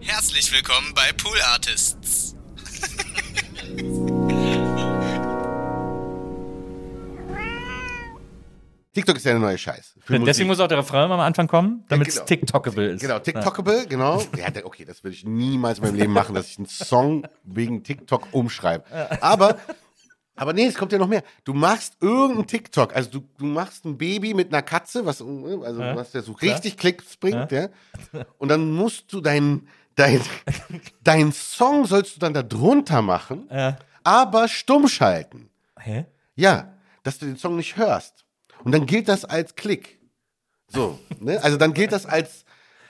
Herzlich willkommen bei Pool Artists. TikTok ist ja der neue Scheiß. Für Deswegen Musik. muss auch der Refrain am Anfang kommen, damit es genau. TikTokable ist. Genau, TikTokable, genau. Ja, okay, das würde ich niemals in meinem Leben machen, dass ich einen Song wegen TikTok umschreibe. Aber, aber nee, es kommt ja noch mehr. Du machst irgendeinen TikTok, also du, du machst ein Baby mit einer Katze, was, also was der so richtig Klicks bringt, ja. Und dann musst du dein, dein, dein Song sollst du dann da drunter machen, Ja. aber stumm schalten. Hä? Ja, dass du den Song nicht hörst. Und dann gilt das als Klick. So, ne? Also dann gilt das als,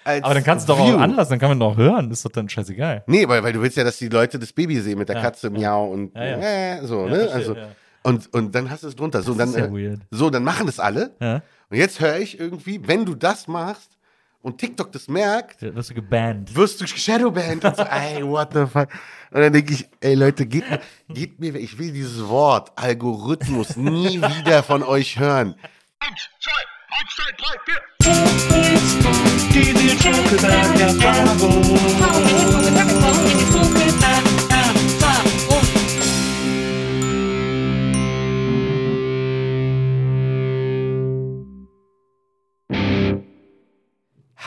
Aber dann kannst du doch View. auch anlassen, dann kann man doch hören. Ist doch dann scheißegal. Nee, weil, weil du willst ja, dass die Leute das Baby sehen mit der Katze, miau und Ja, ja. äh, so, ne? also, ja. und, und dann hast du es drunter. So, dann, ist ja äh, weird. so, dann machen das alle. Ja. Und jetzt höre ich irgendwie, wenn du das machst und TikTok das merkt, Da wirst du gebannt. wirst du Shadowband und so, ey, what the fuck. Und dann denke ich, ey Leute, geht, mir- geht mir, ich will dieses Wort Algorithmus nie wieder von euch hören. Eins, zwei, eins, zwei, drei, vier.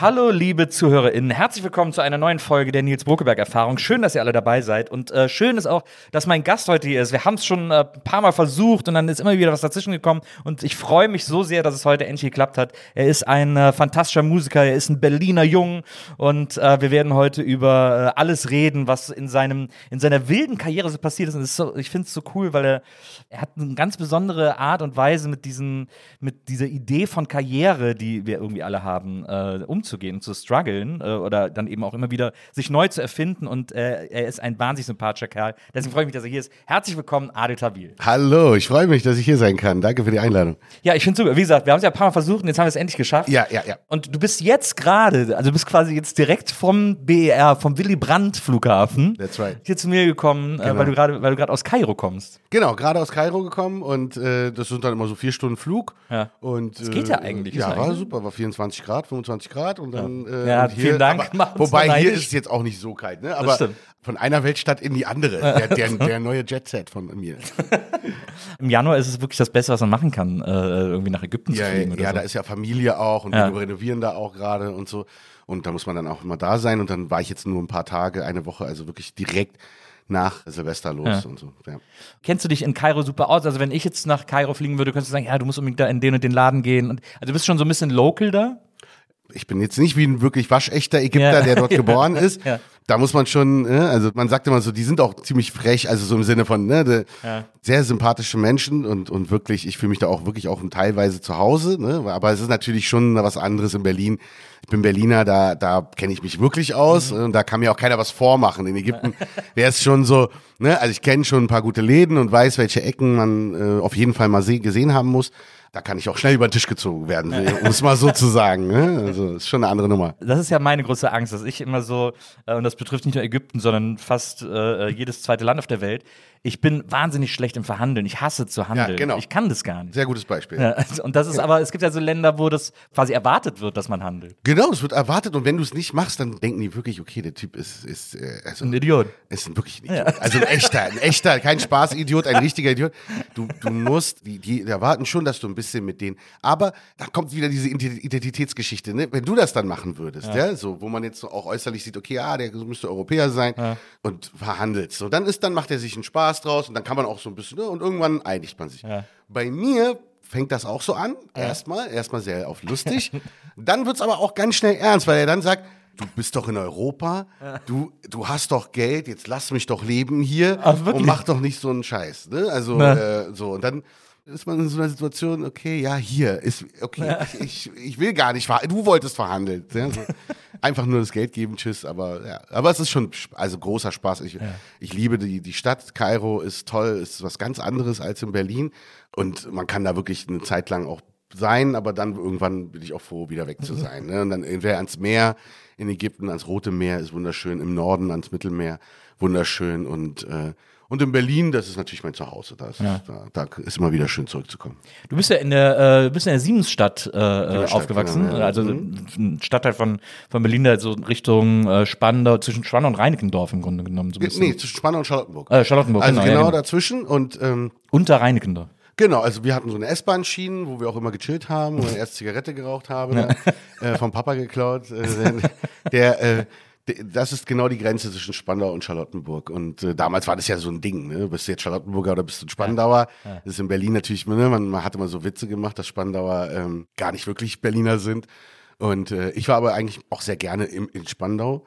Hallo, liebe ZuhörerInnen. Herzlich willkommen zu einer neuen Folge der Nils Bokeberg Erfahrung. Schön, dass ihr alle dabei seid. Und äh, schön ist auch, dass mein Gast heute hier ist. Wir haben es schon äh, ein paar Mal versucht und dann ist immer wieder was dazwischen gekommen. Und ich freue mich so sehr, dass es heute endlich geklappt hat. Er ist ein äh, fantastischer Musiker. Er ist ein Berliner Jung. Und äh, wir werden heute über äh, alles reden, was in, seinem, in seiner wilden Karriere so passiert ist. Und ist so, ich finde es so cool, weil er, er hat eine ganz besondere Art und Weise mit, diesen, mit dieser Idee von Karriere, die wir irgendwie alle haben, äh, umzugehen, zu strugglen äh, oder dann eben auch immer wieder sich neu zu erfinden. Und äh, er ist ein wahnsinnig sympathischer Kerl. Deswegen freue ich mich, dass er hier ist. Herzlich willkommen, Adel Tawil. Hallo, ich freue mich, dass ich hier sein kann. Danke für die Einladung. Ja, ich finde super. Wie gesagt, wir haben es ja ein paar Mal versucht und jetzt haben wir es endlich geschafft. Ja, ja, ja. Und du bist jetzt gerade, also du bist quasi jetzt direkt vom BER, vom Willy Brandt Flughafen, That's right. hier zu mir gekommen, äh, weil du gerade, weil du gerade aus Kairo kommst. Genau, gerade aus Kairo gekommen und äh, das sind dann immer so vier Stunden Flug. Ja. Und, das geht ja eigentlich, Ja, ja war eigentlich- super, war 24 Grad, 25 Grad und dann. Äh, Ja, und vielen Dank, Aber, wobei hier ist es jetzt auch nicht so kalt, ne? Aber von einer Weltstadt in die andere. Der, der, der neue Jetset von mir. Im Januar ist es wirklich das Beste, was man machen kann, äh, irgendwie nach Ägypten Ja, zu fliegen oder ja so. da ist ja Familie auch und Ja. wir renovieren da auch gerade und so. Und da muss man dann auch immer da sein. Und dann war ich jetzt nur ein paar Tage, eine Woche, also wirklich direkt nach Silvester los Ja. und so. Ja. Kennst du dich in Kairo super aus? Also wenn ich jetzt nach Kairo fliegen würde, könntest du sagen, ja, du musst unbedingt da in den und den Laden gehen. Und, also du bist schon so ein bisschen local da? Ich bin jetzt nicht wie ein wirklich waschechter Ägypter, Ja. der dort geboren ist. Ja. Da muss man schon, ne, also man sagt immer so, die sind auch ziemlich frech, also so im Sinne von, ne, de, Ja. sehr sympathische Menschen und, und wirklich, ich fühle mich da auch wirklich auch teilweise zu Hause, ne, aber es ist natürlich schon was anderes in Berlin. Ich bin Berliner, da, da kenne ich mich wirklich aus Mhm. und da kann mir auch keiner was vormachen. In Ägypten wäre es schon so, ne, also ich kenne schon ein paar gute Läden und weiß, welche Ecken man äh, auf jeden Fall mal se gesehen haben muss. Da kann ich auch schnell über den Tisch gezogen werden, um es mal so zu sagen. Ne? Also ist schon eine andere Nummer. Das ist ja meine große Angst, dass ich immer so, äh, und das betrifft nicht nur Ägypten, sondern fast äh, jedes zweite Land auf der Welt, ich bin wahnsinnig schlecht im Verhandeln. Ich hasse zu handeln. genau. Ich kann das gar nicht. Sehr gutes Beispiel. Ja, und das ist aber, es gibt ja so Länder, wo das quasi erwartet wird, dass man handelt. Genau, es wird erwartet und wenn du es nicht machst, dann denken die wirklich, okay, der Typ ist, ist, äh, also, Ein Idiot. ist wirklich ein Idiot. Also ein echter, ein echter, kein Spaß-Idiot, ein richtiger Idiot. Du, du musst, die, die erwarten schon, dass du ein bisschen mit denen, aber da kommt wieder diese Ident- Identitätsgeschichte, ne? Wenn du das dann machen würdest, ja, so, wo man jetzt so auch äußerlich sieht, okay, ah, der müsste Europäer sein und verhandelt. So, dann ist, dann macht er sich einen Spaß draus und dann kann man auch so ein bisschen, ne? und irgendwann einigt man sich. Ja. Bei mir fängt das auch so an, erstmal, erstmal sehr auf lustig. dann wird's aber auch ganz schnell ernst, weil er dann sagt, du bist doch in Europa, du, du hast doch Geld, jetzt lass mich doch leben hier Ach, und mach doch nicht so einen Scheiß. Ne? Also äh, so, und dann ist man in so einer Situation, okay, ja, hier ist, okay, ich, ich will gar nicht verhandeln, du wolltest verhandeln. Ja, so. Einfach nur das Geld geben, tschüss, aber ja, aber es ist schon, also großer Spaß. Ich, ich liebe die, die Stadt, Kairo ist toll, ist was ganz anderes als in Berlin und man kann da wirklich eine Zeit lang auch sein, aber dann irgendwann bin ich auch froh, wieder weg zu sein. Ne? Und dann entweder ans Meer in Ägypten, ans Rote Meer ist wunderschön, im Norden ans Mittelmeer wunderschön und äh, und in Berlin, das ist natürlich mein Zuhause. Da ist, da, da ist immer wieder schön zurückzukommen. Du bist ja in der, äh, bist in der Siemensstadt äh, Siemensstadt, aufgewachsen, genau, ja. also ein Stadtteil von, von Berlin, der so Richtung äh, Spandau, zwischen Spandau und Reinickendorf im Grunde genommen. So ein bisschen. Nee, zwischen Spandau und Charlottenburg. Äh, Charlottenburg, also genau, genau, ja, genau. dazwischen und ähm, Unter Reinickendorf. Genau, also wir hatten so eine S-Bahn-Schienen, wo wir auch immer gechillt haben, wo ich erst Zigarette geraucht habe, ne? äh, vom Papa geklaut. Äh, der, äh, der, das ist genau die Grenze zwischen Spandau und Charlottenburg. Und äh, damals war das ja so ein Ding, ne? Bist du jetzt Charlottenburger oder bist du ein Spandauer? Das ist in Berlin natürlich, ne? man, man hat immer so Witze gemacht, dass Spandauer ähm, gar nicht wirklich Berliner sind. Und äh, ich war aber eigentlich auch sehr gerne im, in Spandau,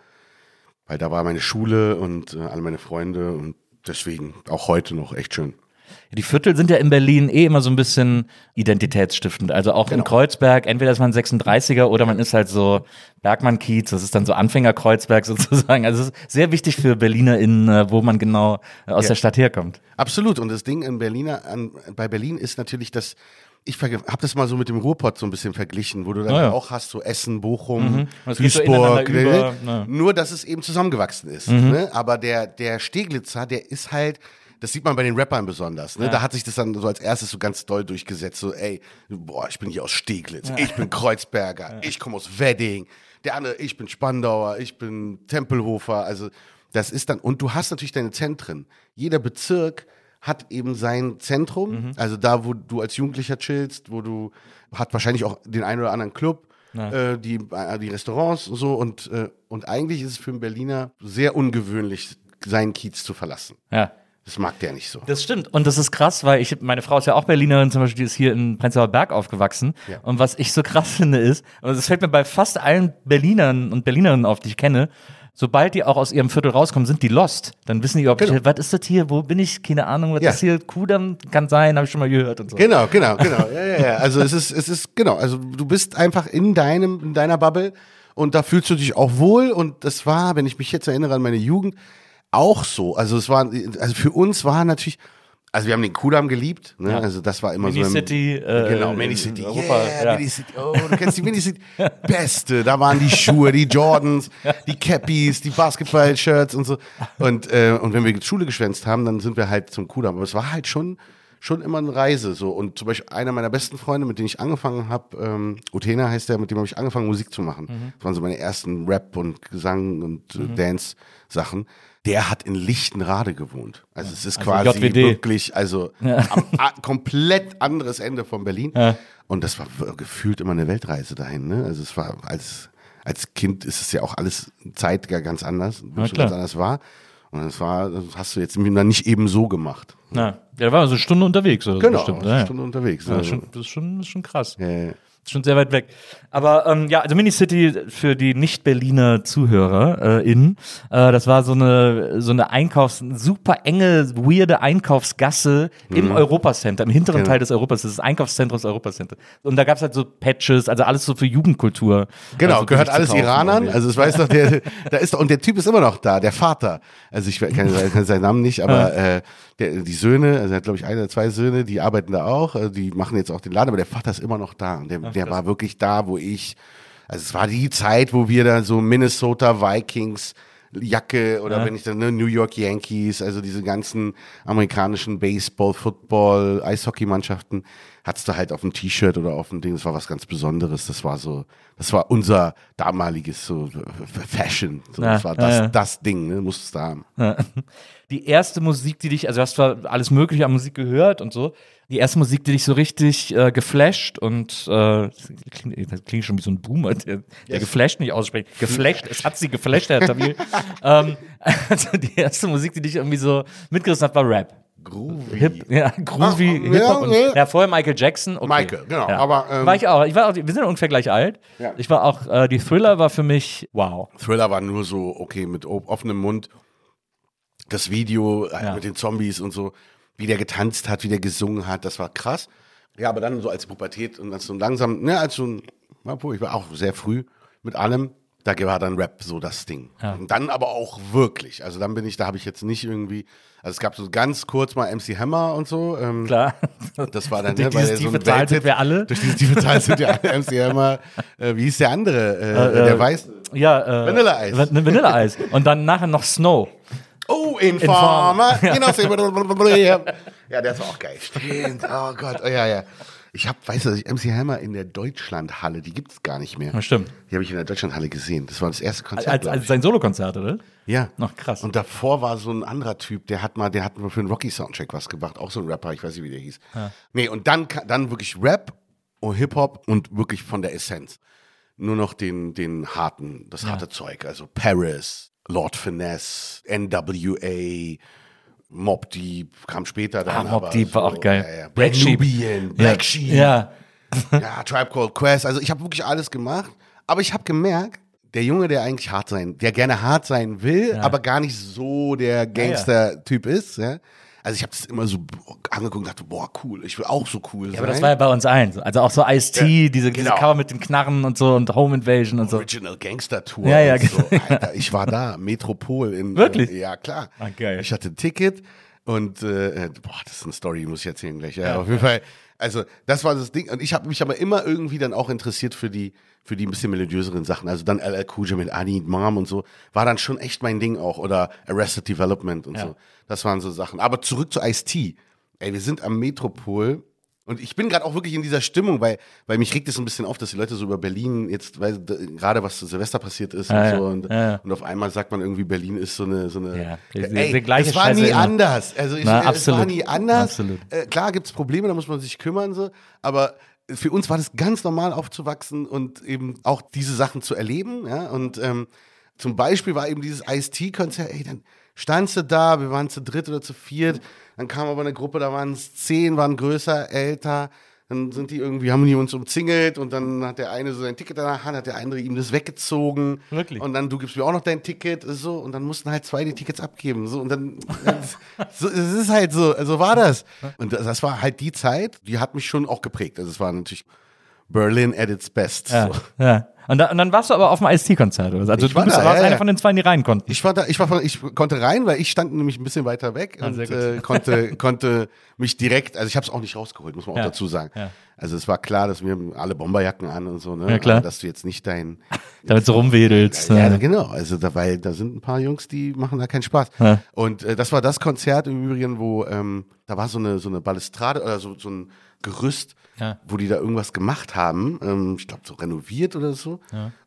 weil da war meine Schule und äh, alle meine Freunde und deswegen auch heute noch echt schön. Die Viertel sind ja in Berlin eh immer so ein bisschen identitätsstiftend. Also auch Genau. in Kreuzberg, entweder ist man 36er oder man ist halt so Bergmann-Kiez, das ist dann so Anfänger-Kreuzberg sozusagen. Also es ist sehr wichtig für BerlinerInnen, äh, wo man genau äh, aus Ja. der Stadt herkommt. Absolut. Und das Ding in Berliner, an, bei Berlin ist natürlich, dass ich habe das mal so mit dem Ruhrpott so ein bisschen verglichen, wo du dann Ah, ja. auch hast, so Essen, Bochum, Das so Duisburg, ineinander ne? über, ja. nur dass es eben zusammengewachsen ist. Ne? Aber der, der Steglitzer, der ist halt, das sieht man bei den Rappern besonders. Ne? Da hat sich das dann so als erstes so ganz doll durchgesetzt. So, ey, boah, ich bin hier aus Steglitz, ich bin Kreuzberger, ich komme aus Wedding, der andere, ich bin Spandauer, ich bin Tempelhofer. Also das ist dann, und du hast natürlich deine Zentren. Jeder Bezirk hat eben sein Zentrum, Mhm. also da, wo du als Jugendlicher chillst, wo du, hat wahrscheinlich auch den einen oder anderen Club, äh, die, äh, die Restaurants und so und, äh, und eigentlich ist es für einen Berliner sehr ungewöhnlich, seinen Kiez zu verlassen. Ja. Das mag der nicht so. Das stimmt. Und das ist krass, weil ich, meine Frau ist ja auch Berlinerin, zum Beispiel, die ist hier in Prenzlauer Berg aufgewachsen. Ja. Und was ich so krass finde ist, und das fällt mir bei fast allen Berlinern und Berlinerinnen auf, die ich kenne, sobald die auch aus ihrem Viertel rauskommen, sind die lost. Dann wissen die überhaupt Genau. nicht, was ist das hier, wo bin ich, keine Ahnung, was Ja. ist hier, Kudamm kann sein, habe ich schon mal gehört und so. Genau, genau, genau. Ja, ja, ja. Also es ist, es ist, genau, also du bist einfach in deinem, in deiner Bubble und da fühlst du dich auch wohl und das war, wenn ich mich jetzt erinnere an meine Jugend, auch so. Also es war, also für uns war natürlich, also wir haben den Kudamm geliebt, ne? Ja. also das war immer Mini so. City, äh, genau, in- Mini in City. Europa, yeah, ja. Mini City. Oh, du kennst die Mini City. Beste. Da waren die Schuhe, die Jordans, die Cappies, die Basketball-Shirts und so. Und, äh, und wenn wir Schule geschwänzt haben, dann sind wir halt zum Kudamm. Aber es war halt schon, schon immer eine Reise. So. Und zum Beispiel einer meiner besten Freunde, mit dem ich angefangen habe, ähm, Utena heißt der, mit dem habe ich angefangen, Musik zu machen. Mhm. Das waren so meine ersten Rap- und Gesang- und äh, Dance-Sachen. Der hat in Lichtenrade gewohnt. Also es ist Also quasi JWD. wirklich, also am, a, komplett anderes Ende von Berlin. Ja. Und das war gefühlt immer eine Weltreise dahin. Ne? Also es war als, als Kind ist es ja auch alles Zeit gar ganz anders, Ja, ganz anders war. Und das war, das hast du jetzt nicht eben so gemacht. Na, ja, da war so eine Stunde unterwegs oder so Genau, bestimmt. eine Ja, ja. Stunde unterwegs. Ja, also. schon, das, ist schon, das ist schon krass. Ja, ja, ja. Schon sehr weit weg. Aber ähm, ja, also Minicity für die Nicht-Berliner Zuhörer äh, in, äh, das war so eine so eine Einkaufs super enge weirde Einkaufsgasse im Europacenter, im hinteren Genau. Teil des Europas, des Einkaufszentrums Europacenter. Und da gab's halt so Patches, also alles so für Jugendkultur. Genau, also gehört alles kaufen Iranern. irgendwie. Also es weiß doch der, da ist und der Typ ist immer noch da, der Vater. Also ich kann, kann seinen Namen nicht, aber äh, der, die Söhne, also er hat glaube ich eine oder zwei Söhne, die arbeiten da auch, also die machen jetzt auch den Laden, aber der Vater ist immer noch da. Und der, der war wirklich da, wo ich, also es war die Zeit, wo wir da so Minnesota Vikings Jacke oder wenn ich dann ne, New York Yankees, also diese ganzen amerikanischen Baseball, Football, Eishockeymannschaften, hattest du halt auf dem T-Shirt oder auf dem Ding. Das war was ganz Besonderes. Das war so, das war unser damaliges so Fashion. So, Ja, das war ja, das, ja. das Ding, ne? Musstest du haben. Die erste Musik, die dich, also du hast zwar alles Mögliche an Musik gehört und so, die erste Musik, die dich so richtig äh, geflasht und äh, das klingt, das klingt schon wie so ein Boomer, der, der geflasht nicht ausspricht. Geflasht, es hat sie geflasht, Herr Tabil. ähm, also die erste Musik, die dich irgendwie so mitgerissen hat, war Rap. Groovy. Hip, ja, groovy, Ah, Hip-Hop ja, und nee. ja, vorher Michael Jackson. Okay. Michael, genau, Ja. aber, ähm, war ich auch. Ich war auch. Wir sind ungefähr gleich alt. Ja. Ich war auch. Äh, die Thriller war für mich wow. Thriller war nur so, okay, mit offenem Mund. Das Video äh, Ja. mit den Zombies und so, wie der getanzt hat, wie der gesungen hat, das war krass. Ja, aber dann so als Pubertät und dann so langsam, ne, als so ein, ich war auch sehr früh mit allem. Da war dann Rap so das Ding. Und dann aber auch wirklich. Also dann bin ich, da habe ich jetzt nicht irgendwie, also es gab so ganz kurz mal MC Hammer und so. Ähm, Klar. Das war dann, Durch ne, weil dieses so tiefe Tal sind wir alle. Durch diese tiefe Tal sind wir alle. MC Hammer. Äh, wie hieß der andere? Äh, der weiß. Ja, äh, Vanilleeis. Van- Vanilleeis. Und dann nachher noch Snow. Oh, Informer. Informer. Genau. ja, der ist auch geil. Stimmt. Oh Gott. Oh, ja, ja. Ich habe, weißt du, MC Hammer in der Deutschlandhalle, die gibt es gar nicht mehr. Ja, stimmt. Die habe ich in der Deutschlandhalle gesehen. Das war das erste Konzert. Als, als sein Solokonzert, oder? Ja. Ach, krass. Und davor war so ein anderer Typ, der hat mal, der hat mal für einen Rocky-Soundtrack was gemacht. Auch so ein Rapper, ich weiß nicht, wie der hieß. Nee, und dann, dann wirklich Rap und Hip-Hop und wirklich von der Essenz. Nur noch den, den harten, das harte Zeug. Also Paris, Lord Finesse, NWA, Mob Deep kam später dann. Ah, Mob Deep war auch geil. Ja, ja. Black Black Sheep. Nubian, Black ja. Sheep. Ja. Ja, Tribe Called Quest. Also ich habe wirklich alles gemacht. Aber ich habe gemerkt, der Junge, der eigentlich hart sein, der gerne hart sein will, aber gar nicht so der Gangster-Typ ist. Ja? Also ich habe das immer so angeguckt und dachte, boah, cool, ich will auch so cool sein. Aber das war ja bei uns allen so. Also auch so Ice-T, diese, diese genau. Cover mit den Knarren und so und Home Invasion und so. Original Gangster Tour. Ja, ja, und so. genau. Alter, ich war da, Metropol in. Wirklich? Äh, ja, klar. Ah, geil. Ich hatte ein Ticket und äh, boah, das ist eine Story, die muss ich erzählen gleich. Ja, auf jeden Fall. Also, das war das Ding. Und ich habe mich aber immer irgendwie dann auch interessiert für die, für die ein bisschen melodiöseren Sachen. Also dann LL Cool J mit I Need Mom und so. War dann schon echt mein Ding auch. Oder Arrested Development und so. Das waren so Sachen. Aber zurück zu Ice-T. Ey, wir sind am Metropol. Und ich bin gerade auch wirklich in dieser Stimmung, weil, weil mich regt es ein bisschen auf, dass die Leute so über Berlin jetzt, weil gerade was zu Silvester passiert ist Ja, und ja, so. Und, ja, ja. und auf einmal sagt man irgendwie, Berlin ist so eine. So eine Ja, die- die- ey, die gleiche es war Scheiße nie immer. anders. Also ich, Na, es war absolut. nie anders. Absolut. Äh, klar gibt's Probleme, da muss man sich kümmern, so. Aber für uns war das ganz normal aufzuwachsen und eben auch diese Sachen zu erleben. Ja? Und ähm, zum Beispiel war eben dieses Ice-T-Konzert, ey, dann standst du da, wir waren zu dritt oder zu viert, dann kam aber eine Gruppe, da waren es zehn, waren größer, älter, dann sind die irgendwie, haben die uns umzingelt und dann hat der eine so sein Ticket in der Hand, hat der andere ihm das weggezogen. Wirklich? Und dann, du gibst mir auch noch dein Ticket, so, und dann mussten halt zwei die Tickets abgeben, so, und dann, so, es ist halt so, also war das. Und das, das war halt die Zeit, die hat mich schon auch geprägt. Also es war natürlich Berlin at its best. Ja, So. ja. Und, da, und dann warst du aber auf dem Ice-T-Konzert, oder? so. Also Ich du war bist da, warst ja, einer ja. von den zwei, die rein konnten. Ich war da, ich war ich konnte rein, weil ich stand nämlich ein bisschen weiter weg und sehr gut. äh, konnte, konnte mich direkt, also ich habe es auch nicht rausgeholt, muss man auch Ja, dazu sagen. ja. Also es war klar, dass wir alle Bomberjacken an und so, ne? Ja, klar. Aber dass du jetzt nicht dein, Damit du rumwedelst. ja, äh. genau. Also da, weil da sind ein paar Jungs, die machen da keinen Spaß. Ja. Und äh, das war das Konzert im Übrigen, wo ähm, da war so eine so eine Balustrade oder so, so ein Gerüst, Ja. wo die da irgendwas gemacht haben. Ähm, ich glaube so renoviert oder so.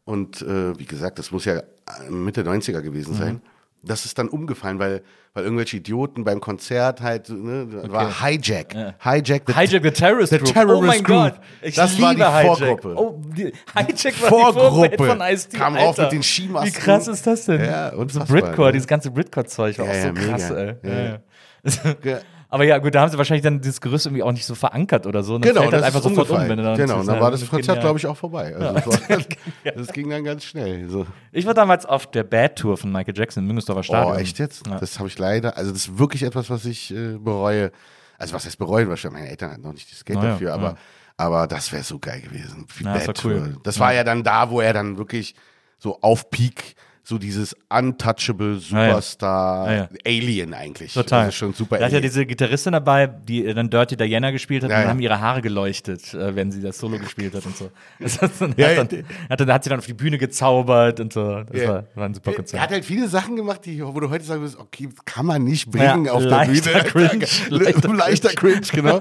Und äh, wie gesagt, das muss ja äh, Mitte 90er gewesen Mhm. sein. Das ist dann umgefallen, weil, weil irgendwelche Idioten beim Konzert halt, ne, da war Hijack. Hijack, the, Hijack the Terrorist the Group. Terrorist oh mein Group. Gott. Ich das liebe war die Hijack. Vorgruppe. Oh, die, Hijack war Vorgruppe. die Vorgruppe von Ice-T. Kam Alter. mit den Skimasken. Wie krass ist das denn? Ja, so unfassbar, Britcore, ne? dieses ganze Britcore-Zeug war Ja, auch so ja, mega. krass, ey. Ja, Ja, ja. ja. Ja. Aber ja, gut, da haben sie wahrscheinlich dann dieses Gerüst irgendwie auch nicht so verankert oder so. Und Genau, fällt das halt einfach ist sofort um, wenn du dann Genau, und dann war das Konzert, glaube ich, auch vorbei. Also das, war, das ging dann ganz schnell. So. Ich war damals auf der Bad Tour von Michael Jackson im Müngersdorfer Stadion. Oh, echt jetzt? Ja. Das habe ich leider, also das ist wirklich etwas, was ich äh, bereue. Also was heißt bereuen? Wahrscheinlich meine Eltern hatten noch nicht das Geld Naja, dafür, aber, ja. aber das wäre so geil gewesen. Ja, das Bad war cool. Tour. Das war ja dann da, wo er dann wirklich so auf Peak so dieses untouchable Superstar Ja, ja. Alien eigentlich. Total. Also schon super Da hat ja diese Gitarristin dabei, die äh, dann Dirty Diana gespielt hat, Ja, und dann haben ihre Haare geleuchtet, äh, wenn sie das Solo gespielt hat und so. Das hat, dann, hat, dann, hat, dann, hat sie dann auf die Bühne gezaubert und so. Das war, war ein super Er Konzert. hat halt viele Sachen gemacht, die, wo du heute sagen würdest, okay, kann man nicht bringen auf der leichter Bühne. Cringe, leichter leichter Cringe, genau.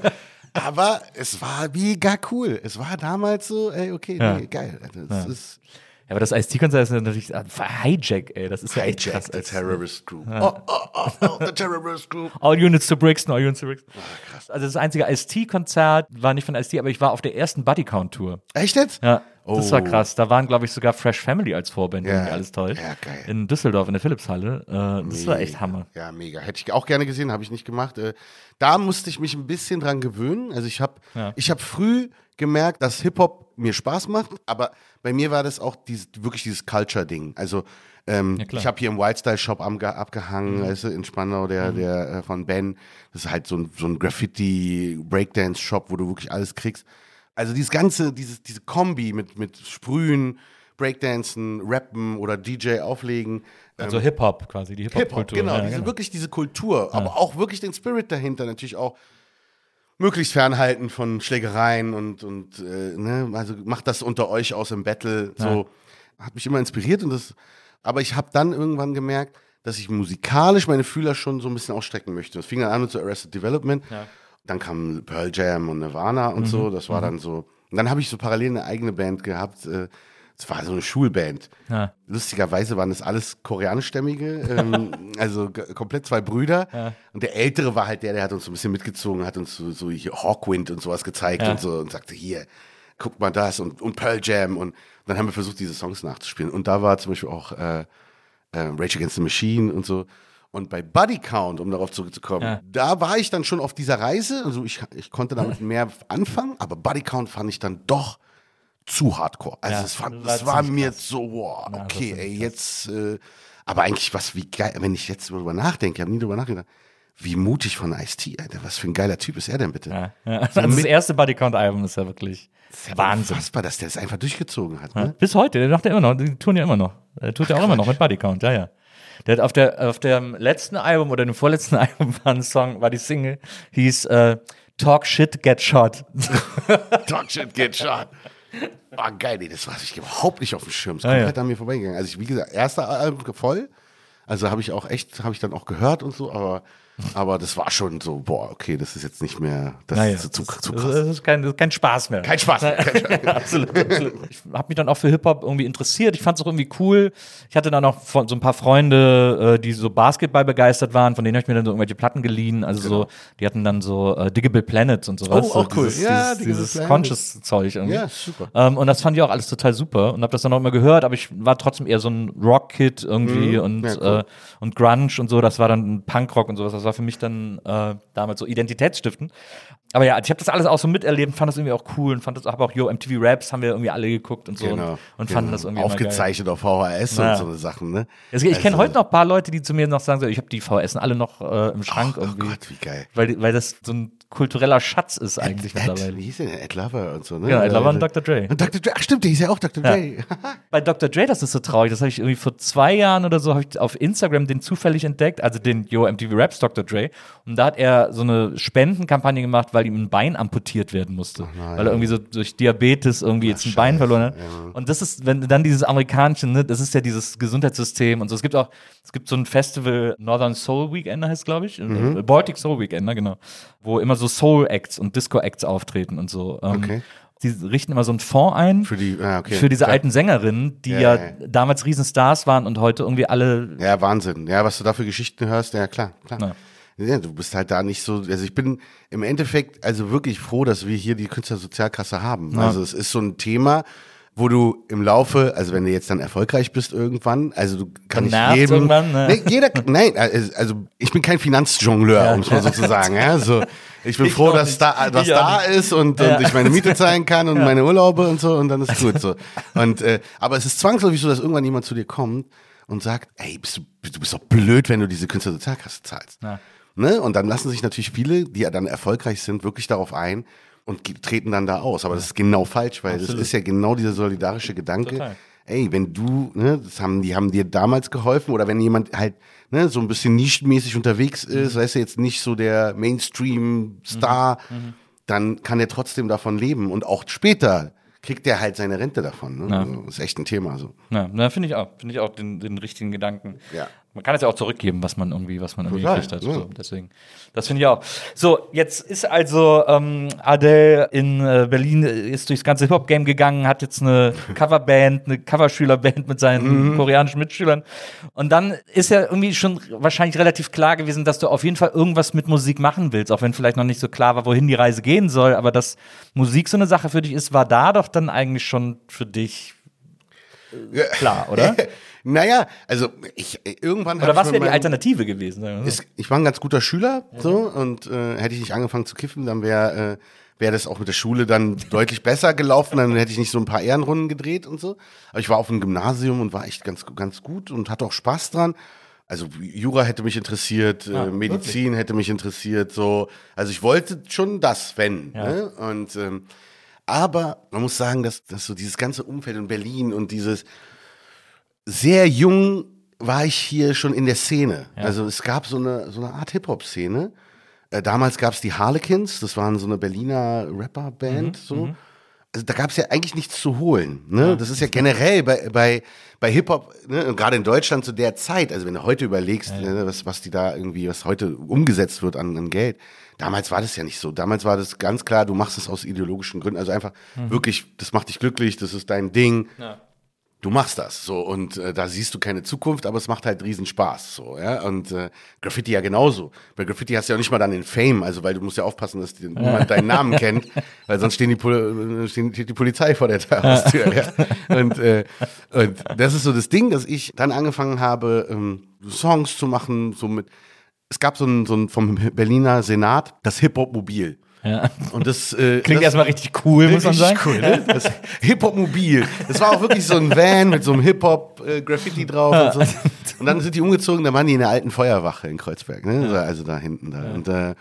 Aber es war mega cool. Es war damals so, ey, okay, nee, geil. Das ist Ja, aber das Ice-T-Konzert ist natürlich äh, Hijack, ey. Das ist ja echt krass. the Terrorist Group. Oh, oh, oh, oh, the Terrorist Group. All Units to Brixton, All Units to Brixton. Ah, krass. Also das einzige Ice-T-Konzert war nicht von Ice-T, aber ich war auf der ersten Buddy-Count-Tour. Echt jetzt? Ja, das Oh. war krass. Da waren, glaube ich, sogar Fresh Family als Vorband, Ja. alles täuscht. Ja, geil. In Düsseldorf, in der Philipshalle. Äh, das war echt Hammer. Ja, mega. Hätte ich auch gerne gesehen, habe ich nicht gemacht. Da musste ich mich ein bisschen dran gewöhnen. Also ich habe Ja. ich hab früh gemerkt, dass Hip-Hop mir Spaß macht, aber bei mir war das auch dieses, wirklich dieses Culture-Ding. Also ähm, Ja. Mhm. ich habe hier im Wildstyle-Shop abgehangen, weißt du, in Spandau, der, der äh, von Ben. Das ist halt so ein, so ein Graffiti-Breakdance-Shop, wo du wirklich alles kriegst. Also dieses ganze, dieses, diese Kombi mit, mit Sprühen, Breakdancen, Rappen oder DJ auflegen. Also Hip-Hop quasi, die Hip-Hop, Hip-Hop-Kultur. genau, Ja, diese, wirklich diese Kultur, aber auch wirklich den Spirit dahinter, natürlich auch möglichst fernhalten von Schlägereien und, und äh, ne, also macht das unter euch aus im Battle, so. Hat mich immer inspiriert und das, aber ich habe dann irgendwann gemerkt, dass ich musikalisch meine Fühler schon so ein bisschen ausstrecken möchte. Das fing dann an mit so Arrested Development, dann kam Pearl Jam und Nirvana und so, das war dann so, und dann habe ich so parallel eine eigene Band gehabt, äh, es war so eine Schulband. Ja. Lustigerweise waren das alles koreanischstämmige, ähm, also komplett zwei Brüder. Und der Ältere war halt der, der hat uns so ein bisschen mitgezogen, hat uns so, so hier Hawkwind und sowas gezeigt Ja. und so und sagte, hier, guck mal das und, und Pearl Jam. Und dann haben wir versucht, diese Songs nachzuspielen. Und da war zum Beispiel auch äh, äh, Rage Against the Machine und so. Und bei Buddy Count, um darauf zurückzukommen, Ja. da war ich dann schon auf dieser Reise. Also ich, ich konnte damit mehr anfangen, aber Buddy Count fand ich dann doch zu hardcore. Also Ja, es, fand, war es war mir krass. so, wow, okay, war ey, jetzt, äh, aber eigentlich was, wie geil, wenn ich jetzt drüber nachdenke, ich habe nie drüber nachgedacht, wie mutig von Ice-T, Alter, was für ein geiler Typ ist er denn bitte? Ja, ja. Also das erste Bodycount-Album ist ja wirklich Wahnsinn. Unfassbar, dass der das einfach durchgezogen hat, ne? Bis heute, der macht ja immer noch, die tun ja immer noch. Der tut ja auch immer noch mit Bodycount, ja, ja. Der hat auf der auf dem letzten Album oder dem vorletzten Album war ein Song, war die Single, hieß äh, Talk Shit, Get Shot. Talk shit, get shot. Ah, geil, nee, das war ich überhaupt nicht auf dem Schirm. Das ist Ah, ja. komplett an mir vorbeigegangen. Also ich, wie gesagt, erster Album voll. Also habe ich auch echt, habe ich dann auch gehört und so, aber, aber das war schon so, boah, okay, das ist jetzt nicht mehr, das Naja, ist zu, das, zu das krass. ist kein, das ist kein Spaß mehr. Kein Spaß. mehr. Ja, absolut, absolut. Ich habe mich dann auch für Hip-Hop irgendwie interessiert. Ich fand es auch irgendwie cool. Ich hatte dann auch so ein paar Freunde, äh, die so Basketball begeistert waren, von denen habe ich mir dann so irgendwelche Platten geliehen. Also so, die hatten dann so äh, Diggable Planets und sowas. Genau. Oh, auch so cool. Dieses, Ja, dieses, dieses. Conscious-Zeug irgendwie. Ja, super. Ähm, und das fand ich auch alles total super und habe das dann auch immer gehört, aber ich war trotzdem eher so ein Rock-Kid irgendwie und, Mhm. Ja, cool. äh, und Grunge und so. Das war dann Punkrock und sowas. Das war für mich dann äh, damals so identitätsstiftend. Aber ja, ich habe das alles auch so miterlebt, fand das irgendwie auch cool und fand das, habe auch Yo MTV Raps haben wir irgendwie alle geguckt und so Genau. und, und fanden genau. das irgendwie. Aufgezeichnet auf VHS Ja. und so eine Sachen, ne? Also, ich kenne Also- heute noch ein paar Leute, die zu mir noch sagen, so, ich habe die VHS alle noch äh, im Schrank Oh irgendwie. Gott, wie geil. Weil, weil das so ein kultureller Schatz ist eigentlich Ed, mittlerweile. wie hieß der denn? Ed Lover und so, ne? Ja, Ed Lover und Äh, Dr. Dre. Und Dr. Dre, ach stimmt, der hieß ja auch Dr. Dre. Bei Dr. Dre, das ist so traurig, das habe ich irgendwie vor zwei Jahren oder so, habe ich auf Instagram den zufällig entdeckt, also den Yo MTV Raps Dr. Dre. Und da hat er so eine Spendenkampagne gemacht, weil ihm ein Bein amputiert werden musste. weil er irgendwie so durch Diabetes irgendwie jetzt ein Bein verloren hat. Und das ist, wenn dann dieses amerikanische, ne, das ist ja dieses Gesundheitssystem und so. Es gibt auch, es gibt so ein Festival, Northern Soul Weekender heißt, glaube ich. Mhm. Baltic Soul Weekender, genau. Wo immer so Soul-Acts und Disco-Acts auftreten und so. Ähm, Okay. Die richten immer so einen Fonds ein Für die, ah, okay. für diese Klar. alten Sängerinnen, die Ja, ja, ja, ja. damals Riesenstars waren und heute irgendwie alle. Ja, Wahnsinn. Ja, was du da für Geschichten hörst, ja klar, klar. Ja. Ja, du bist halt da nicht so, also ich bin im Endeffekt also wirklich froh, dass wir hier die Künstlersozialkasse haben. Also es ist so ein Thema, wo du im Laufe, also wenn du jetzt dann erfolgreich bist irgendwann, also du kann nicht jedem, irgendwann, ne? nee, jeder, nein, also also ich bin kein Finanzjongleur, um es mal so zu sagen, ja, so. Ich bin Ich froh, dass nicht. da was Ich auch da ist und, und ich meine Miete zahlen kann und meine Urlaube und so und dann ist gut so. Und äh, aber es ist zwangsläufig so, dass irgendwann jemand zu dir kommt und sagt, ey, bist du, du bist doch blöd, wenn du diese Künstlersozialkasse zahlst. Ja. Ne? Und dann lassen sich natürlich viele, die ja dann erfolgreich sind, wirklich darauf ein und treten dann da aus. Aber das ist genau falsch, weil Absolut. das ist ja genau dieser solidarische Gedanke. Total. Ey, wenn du, ne, das haben, die haben dir damals geholfen oder wenn jemand halt ne, so ein bisschen nischenmäßig unterwegs ist, Mhm. weißt du, jetzt nicht so der Mainstream-Star, Mhm. dann kann er trotzdem davon leben und auch später kriegt er halt seine Rente davon. Ne? Also, ist echt ein Thema. So. Ja, na, finde ich auch. Finde ich auch den, den richtigen Gedanken. Ja. Man kann es ja auch zurückgeben, was man irgendwie, was man irgendwie Total, gekriegt hat. ja. So, deswegen. Das finde ich auch. So, jetzt ist also ähm, Adele in äh, Berlin, äh, ist durchs ganze Hip-Hop-Game gegangen, hat jetzt eine Coverband, eine Coverschülerband mit seinen Mhm. koreanischen Mitschülern. Und dann ist ja irgendwie schon wahrscheinlich relativ klar gewesen, dass du auf jeden Fall irgendwas mit Musik machen willst, auch wenn vielleicht noch nicht so klar war, wohin die Reise gehen soll. Aber dass Musik so eine Sache für dich ist, war da doch dann eigentlich schon für dich klar, oder? Naja, also ich irgendwann Oder was wäre die Alternative gewesen? ist, ich war ein ganz guter Schüler so und äh, hätte ich nicht angefangen zu kiffen, dann wäre äh, wäre das auch mit der Schule dann deutlich besser gelaufen, dann hätte ich nicht so ein paar Ehrenrunden gedreht und so. Aber ich war auf dem Gymnasium und war echt ganz ganz gut und hatte auch Spaß dran. Also Jura hätte mich interessiert, Ah, äh, Medizin hätte mich interessiert, so. Also ich wollte schon das, wenn. Ja. Ne? Und ähm, Aber man muss sagen, dass, dass so dieses ganze Umfeld in Berlin und dieses sehr jung war ich hier schon in der Szene. Also es gab so eine, so eine Art Hip-Hop-Szene. Äh, damals gab es die Harlequins, das waren so eine Berliner Rapper-Band. so. Also da gab es ja eigentlich nichts zu holen. Ne? das ist ja generell bei, bei, bei Hip-Hop, ne? gerade in Deutschland zu der Zeit, also wenn du heute überlegst, Ne, was, was die da irgendwie, was heute umgesetzt wird an, an Geld. Damals war das ja nicht so. Damals war das ganz klar, du machst es aus ideologischen Gründen. Also einfach wirklich, das macht dich glücklich, das ist dein Ding du machst das so und äh, da siehst du keine Zukunft, aber es macht halt riesen Spaß so, ja und äh, Graffiti ja genauso. Bei Graffiti hast du ja auch nicht mal dann den Fame, also weil du musst ja aufpassen, dass die, niemand deinen Namen kennt, weil sonst stehen die, Pol äh, stehen, die Polizei vor der Tür- Haustür. ja. Und, äh, und das ist so das Ding, dass ich dann angefangen habe, ähm, Songs zu machen, so mit es gab so ein, so ein vom Berliner Senat das Hip-Hop-Mobil. Ja. Und das äh, Klingt das, erstmal richtig cool, muss man Richtig sagen. cool, ne? Das Hip-Hop-Mobil. Das war auch wirklich so ein Van mit so einem Hip-Hop-Graffiti drauf und so. Und dann sind die umgezogen, da waren die in der alten Feuerwache in Kreuzberg, ne? Also da hinten da. Und, äh,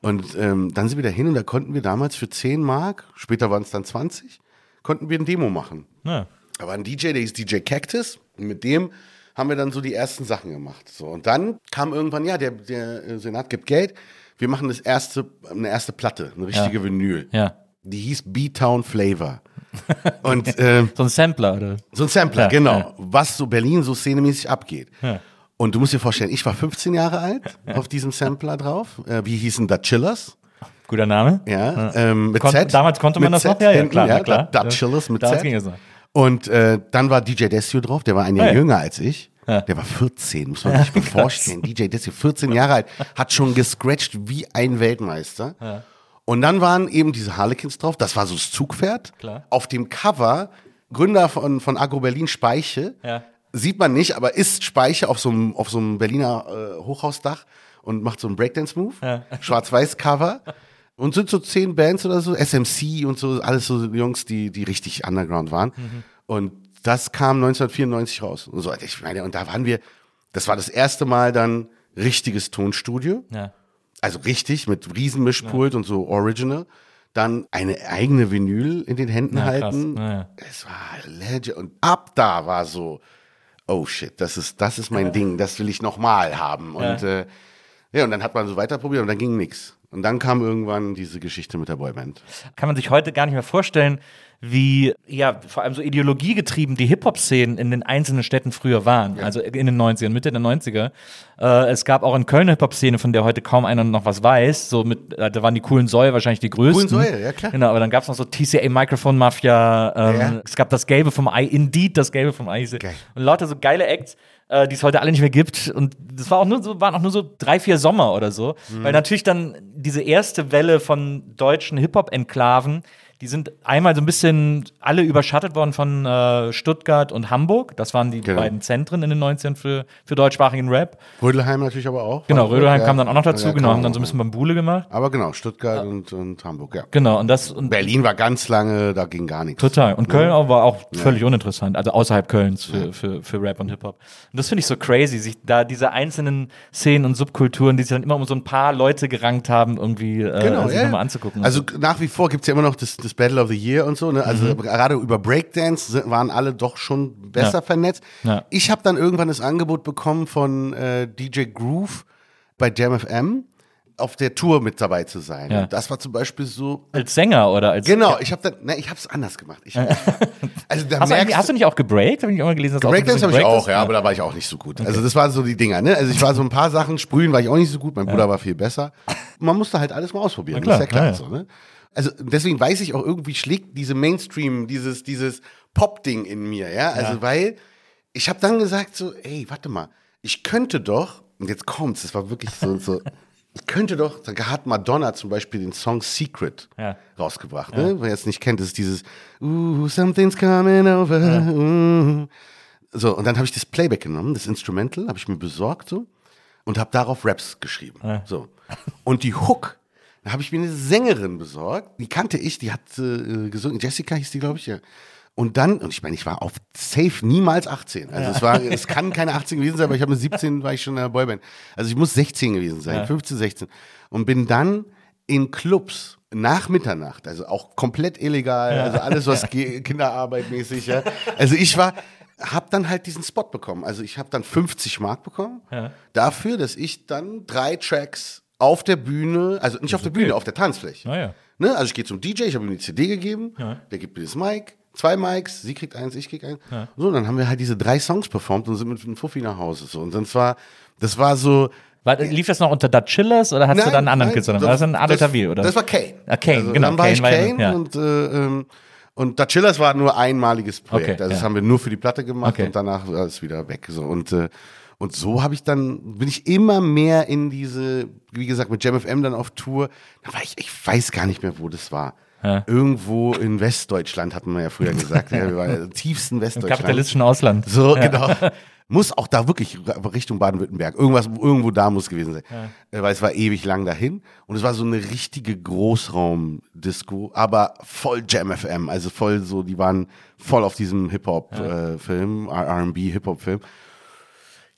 und ähm, dann sind wir da hin und da konnten wir damals für 10 Mark, später waren es dann 20, konnten wir ein Demo machen. Ja. Da war ein DJ, der hieß DJ Cactus. Und mit dem haben wir dann so die ersten Sachen gemacht. So. Und dann kam irgendwann, ja, der, der äh, Senat gibt Geld. Wir machen das erste, eine erste Platte, eine richtige Vinyl. Ja. Die hieß B-Town Flavor. Und ähm, So ein Sampler, oder? so ein Sampler, Ja, genau. ja. Was so Berlin so szenemäßig abgeht. Ja. Und du musst dir vorstellen, ich war 15 Jahre alt auf diesem Sampler drauf. Äh, wie hießen da Chillers? Guter Name. Ja, ähm, mit Kon Z. damals konnte man das Z noch? Ja, ja, klar, ja, klar. Da, da Chillers mit Damals Z. ging es noch. Und äh, dann war DJ Desio drauf, der war ein Jahr Ah, ja. jünger als ich. Ja. Der war 14, muss man sich mal vorstellen. DJ Desio, 14 Jahre alt, hat schon gescratcht wie ein Weltmeister. Und dann waren eben diese Harlequins drauf, das war so das Zugpferd. Klar. Auf dem Cover, Gründer von, von Agro Berlin Speiche, Ja. sieht man nicht, aber ist Speiche auf so einem, auf so einem Berliner äh, Hochhausdach und macht so einen Breakdance-Move. Schwarz-Weiß-Cover. Und sind so zehn Bands oder so, SMC und so, alles so Jungs, die, die richtig underground waren. Und das kam 1994 raus. Und so, ich meine, und da waren wir, das war das erste Mal dann richtiges Tonstudio. Ja. Also richtig, mit Riesenmischpult und so Original. Dann eine eigene Vinyl in den Händen Ja, halten. Ja, ja. Es war legend. Und ab da war so, oh shit, das ist, das ist mein Ding, das will ich nochmal haben. Und äh, ja, und dann hat man so weiter probiert und dann ging nix. Und dann kam irgendwann diese Geschichte mit der Boyband. Kann man sich heute gar nicht mehr vorstellen, wie, ja, vor allem so ideologiegetrieben die Hip-Hop-Szenen in den einzelnen Städten früher waren. Also in den 90ern, Mitte der 90er. Äh, es gab auch in Köln eine Hip-Hop-Szene, von der heute kaum einer noch was weiß. So mit, äh, da waren die coolen Säue wahrscheinlich die größten. Coolen Säue, ja, klar. Genau, aber dann gab es noch so TCA Microphone Mafia, ähm, Ja. es gab das Gelbe vom Ei, Indeed, das Gelbe vom Ei. Geil. Und lauter so geile Acts, äh, die es heute alle nicht mehr gibt. Und das war auch nur so, waren auch nur so drei, vier Sommer oder so. Mhm. Weil natürlich dann diese erste Welle von deutschen Hip-Hop-Enklaven, die sind einmal so ein bisschen alle überschattet worden von äh, Stuttgart und Hamburg. Das waren die Genau. beiden Zentren in den 90ern für, für deutschsprachigen Rap. Rödelheim natürlich aber auch. Genau, Rödelheim Ja. kam dann auch noch dazu, Ja, genau, haben dann so ein bisschen Bambule gemacht. Aber genau, Stuttgart und, und Hamburg, ja. Genau, und das und Berlin war ganz lange, da ging gar nichts. Total. Und Köln auch war auch völlig uninteressant, also außerhalb Kölns für, für, für Rap und Hip-Hop. Und das finde ich so crazy, sich da diese einzelnen Szenen und Subkulturen, die sich dann immer um so ein paar Leute gerankt haben, irgendwie äh, Genau, sich ja. nochmal anzugucken. Also nach wie vor gibt's ja immer noch das, das Battle of the Year und so. Ne? Also gerade über Breakdance sind- waren alle doch schon besser Mhm. Ja. vernetzt. Ja. Ich habe dann irgendwann das Angebot bekommen von äh, DJ Groove bei Jam FM auf der Tour mit dabei zu sein. Ja. Das war zum Beispiel so. als Sänger oder als Genau, ich habe dann, ne, ich habe es anders gemacht. Ich, also da Hast du, merkst eigentlich, hast du nicht auch gebreakt? Habe ich immer gelesen, dass du Breakdance habe ich auch, hast? ja, aber da war ich auch nicht so gut. Also das waren so die Dinger, ne? Also ich war so ein paar Sachen, sprühen war ich auch nicht so gut, mein Bruder war viel besser. Man musste halt alles mal ausprobieren, das ist ja klar ja, ja. so, ne? Also deswegen weiß ich auch irgendwie schlägt diese Mainstream, dieses dieses Pop-Ding in mir, ja? Also Ja. weil ich habe dann gesagt so, ey, warte mal, ich könnte doch und jetzt kommt's, das war wirklich so so ich könnte doch, da hat Madonna zum Beispiel den Song Secret Ja. rausgebracht, ne? Wer jetzt nicht kennt, das ist dieses Ooh, something's coming over. ooh. So, und dann habe ich das Playback genommen, das Instrumental, habe ich mir besorgt so und habe darauf Raps geschrieben. So. Und die Hook, da habe ich mir eine Sängerin besorgt, die kannte ich, die hat äh, gesungen, Jessica hieß die, glaube ich, ja. Und dann, und ich meine, ich war auf safe niemals 18. Also es war, es kann keine 18 gewesen sein, aber ich habe mit 17 war ich schon in der Boyband. Also ich muss 16 gewesen sein, 15, 16. Und bin dann in Clubs nach Mitternacht, also auch komplett illegal, also alles was Ge- Kinderarbeit mäßig, ja. Also ich war, hab dann halt diesen Spot bekommen. Also ich habe dann 50 Mark bekommen dafür, dass ich dann drei Tracks auf der Bühne, also nicht auf der Bühne, auf der Tanzfläche. Naja. Ne? Also ich gehe zum DJ, ich habe ihm die CD gegeben, der gibt mir das Mic, zwei Mics, sie kriegt eins, ich krieg eins. So, dann haben wir halt diese drei Songs performt und sind mit einem Fuffi nach Hause. So. Und dann war, das war so. War, lief das noch unter Da Chillers oder hast du dann einen anderen noch? War das ein Adel Tawil, oder? Das war Kane. Ah, Kane, also, genau, Dann war Kane ich ja- Kane ja. und, äh, ähm, und Da Chillers war nur ein einmaliges Projekt. Okay, also das ja. haben wir nur für die Platte gemacht Okay. und danach war es wieder weg. So. Und, äh, und so habe ich dann, bin ich immer mehr in diese, wie gesagt, mit JamFM dann auf Tour. Da war ich, ich weiß gar nicht mehr, wo das war. Ja. Irgendwo in Westdeutschland hatten wir ja früher gesagt. ja, wir waren im tiefsten Im Westdeutschland. kapitalistischen Ausland. So, genau. Muss auch da wirklich Richtung Baden-Württemberg. Irgendwas, irgendwo da muss gewesen sein. Äh, Weil es war ewig lang dahin. Und es war so eine richtige Großraum-Disco, aber voll Jam FM. Also voll so, die waren voll auf diesem Hip-Hop-Film, RB-Hip-Hop-Film.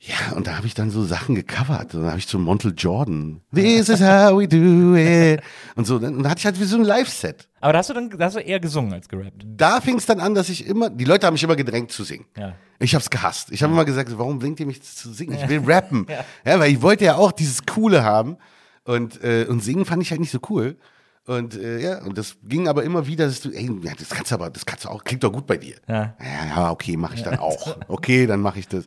Ja, und da habe ich dann so Sachen gecovert. Und da habe ich so Montel Jordan. This is how we do it. Und so, dann hatte ich halt wie so ein Live-Set. Aber da hast du dann da hast du eher gesungen als gerappt. Da fing es dann an, dass ich immer, die Leute haben mich immer gedrängt zu singen. Ja. Ich habe es gehasst. Ich habe immer gesagt, warum bringt ihr mich zu singen? Ich will rappen. ja. weil ich wollte ja auch dieses Coole haben. Und, äh, und singen fand ich halt nicht so cool. Und äh, ja, und das ging aber immer wieder, dass du, ey, ja, das kannst du aber, das kannst du auch, klingt doch gut bei dir. Ja. ja, ja okay, mache ich dann auch. Okay, dann mache ich das.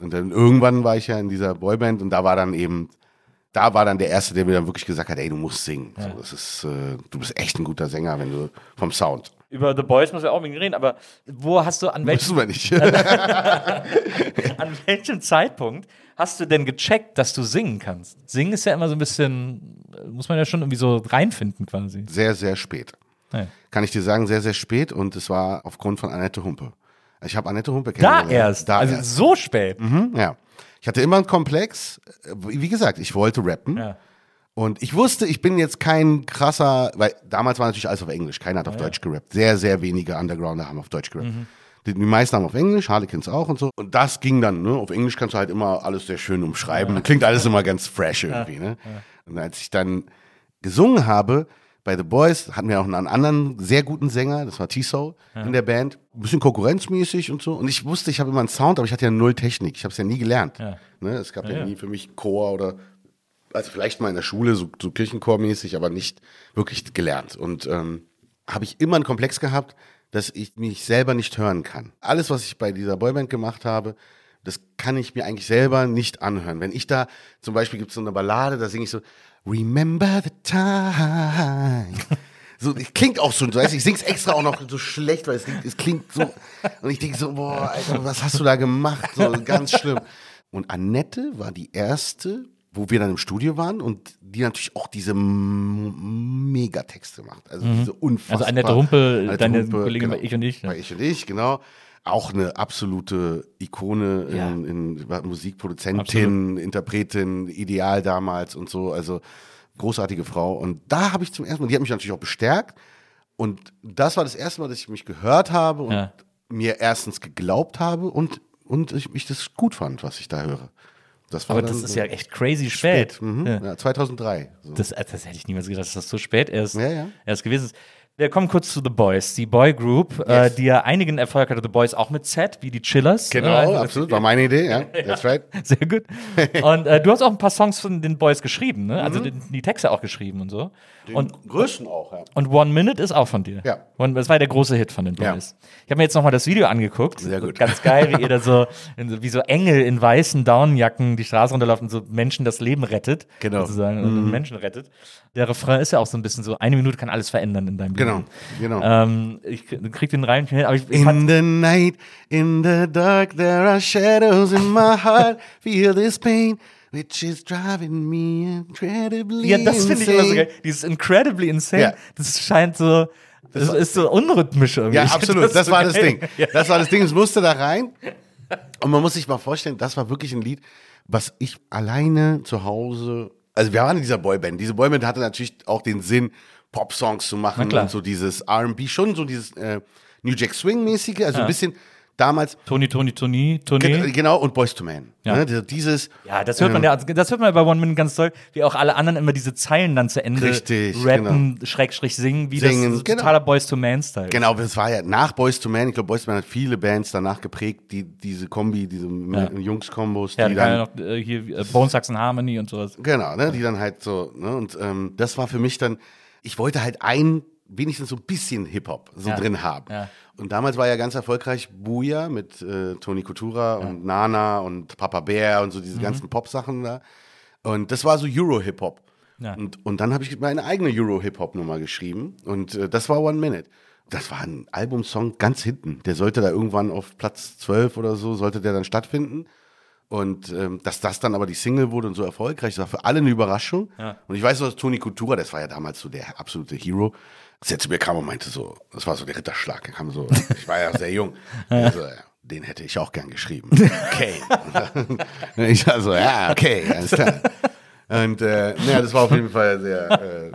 Und dann irgendwann war ich ja in dieser Boyband und da war dann eben, da war dann der Erste, der mir dann wirklich gesagt hat, ey, du musst singen. So, das ist, äh, du bist echt ein guter Sänger, wenn du vom Sound. Über The Boys müssen wir auch mit reden, aber wo hast du, an welchem, Wissen wir nicht. an welchem Zeitpunkt hast du denn gecheckt, dass du singen kannst? Singen ist ja immer so ein bisschen, muss man ja schon irgendwie so reinfinden quasi. sehr, sehr spät. Ja. Kann ich dir sagen, sehr, sehr spät und es war aufgrund von Annette Humpe. Ich habe Annette Humpe Da kennengelernt. erst, Da also erst. so spät. Mhm, ja. Ich hatte immer einen Komplex. äh, Wie gesagt, ich wollte rappen. Ja. Und ich wusste, ich bin jetzt kein krasser, weil damals war natürlich alles auf Englisch. Keiner hat auf Deutsch gerappt. Sehr, sehr wenige Undergrounder haben auf Deutsch gerappt. Mhm. Die, die meisten haben auf Englisch, Harlequins auch und so. Und das ging dann, ne? Auf Englisch kannst du halt immer alles sehr schön umschreiben. Klingt alles immer ganz fresh irgendwie, ne? Und als ich dann gesungen habe, bei The Boys hatten wir auch einen anderen sehr guten Sänger, das war T-Soul in der Band. Ein bisschen konkurrenzmäßig und so. Und ich wusste, ich habe immer einen Sound, aber ich hatte ja null Technik. Ich habe es ja nie gelernt. Ja. Ne? Es gab ja, ja. nie für mich Chor oder also vielleicht mal in der Schule, so, so Kirchenchormäßig, aber nicht wirklich gelernt. Und ähm, habe ich immer einen Komplex gehabt, dass ich mich selber nicht hören kann. Alles, was ich bei dieser Boyband gemacht habe, das kann ich mir eigentlich selber nicht anhören. Wenn ich da, zum Beispiel gibt es so eine Ballade, da singe ich so, Remember the time. So, klingt auch so, du weißt, ich sing's extra auch noch so schlecht, weil es, klingt- es klingt so, und ich denke so, boah, Alter, was hast du da gemacht? So, ganz schlimm. Und Annette war die erste, wo wir dann im Studio waren und die natürlich auch diese Megatexte macht. Also diese unfassbar. Also Annette Humpel, Annette deine Humpe, Kollegin bei Ich und Ich, ja. Bei Ich und Ich, genau. Auch eine absolute Ikone Ja. in, in Musikproduzentin, Interpretin, Ideal damals und so. Also großartige Frau. Und da habe ich zum ersten Mal, die hat mich natürlich auch bestärkt. Und das war das erste Mal, dass ich mich gehört habe und Ja. mir erstens geglaubt habe und, und ich, ich das gut fand, was ich da höre. Das war Aber das ist so ja echt crazy spät. Mhm. Ja. Ja, 2003. So. Das, äh, das hätte ich niemals gedacht, dass das so spät erst, Ja, ja. erst gewesen ist. Wir kommen kurz zu The Boys, die Boy Group, äh, Yes. die ja einigen Erfolg hatte. The Boys auch mit Z, wie die Chillers. genau, Äh, absolut. War meine Idee, ja. That's right. Sehr gut. Und äh, du hast auch ein paar Songs von den Boys geschrieben, ne? Mhm. Also die, die Texte auch geschrieben und so. Und, größten auch, ja. und One Minute ist auch von dir. Ja. Und das war der große Hit von den Ja. Boys. Ich habe mir jetzt nochmal das Video angeguckt. Sehr gut. Ganz geil, wie ihr da so, in wie so Engel in weißen Downjacken die Straße runterlaufen und so Menschen das Leben rettet. Genau. Sozusagen, und Menschen rettet. Der Refrain ist ja auch so ein bisschen so, eine Minute kann alles verändern in deinem Genau, Leben. genau. Ähm, ich krieg den rein, aber ich, ich In the night, in the dark, there are shadows in my heart. Feel this pain, which is driving me incredibly ja, das finde ich immer so insane. geil. Dieses incredibly insane, Ja. das scheint so, das, ist so unrhythmisch irgendwie. Ja, absolut. Das, so war das. Ding. Ja. Das war das Ding. Es musste da rein. Und man muss sich mal vorstellen, das war wirklich ein Lied, was ich alleine zu Hause. Also wir waren in dieser Boyband. Diese Boyband hatte natürlich auch den Sinn, Pop-Songs zu machen und so dieses R&B, schon so dieses äh, New Jack Swing-mäßige, also ein bisschen damals, Toni, Toni, Toni. Ge- Genau, und Boys to Man. Ja. Ne, dieses, Ja, das hört man ja, das hört man bei One Minute ganz toll, wie auch alle anderen immer diese Zeilen dann zu Ende Richtig, rappen, Schrägstrich singen, wie Singen, das so genau. totaler Boys to Man Style. genau, das war ja nach Boys to Man. Ich glaube, Boys to Man hat viele Bands danach geprägt, die diese Kombi, diese Jungs-Kombos, Ja, die dann, ja noch äh, hier äh, Bone Saxon Harmony und sowas. genau, ne, die dann halt so, ne, und ähm, das war für mich dann, ich wollte halt ein, wenigstens so ein bisschen Hip-Hop so Ja. drin haben. Ja. Und damals war ja ganz erfolgreich Booyah mit äh, Tony Coutura und Nana und Papa Bear und so Mhm. diese ganzen Pop-Sachen da. Und das war so Euro-Hip-Hop. Und, und dann habe ich meine eigene Euro-Hip-Hop-Nummer geschrieben. Und äh, das war One Minute. Das war ein Albumsong ganz hinten. Der sollte da irgendwann auf Platz 12 oder so, sollte der dann stattfinden. Und ähm, dass das dann aber die Single wurde und so erfolgreich, das war für alle eine Überraschung. Und ich weiß noch, dass Toni Coutura, das war ja damals so der absolute Hero, als er zu mir kam und meinte so, das war so der Ritterschlag. Er kam so, ich war ja sehr jung. Also, ja, den hätte ich auch gern geschrieben. Okay. ich war so, ja, okay, alles klar. Und äh, ja, das war auf jeden Fall sehr äh,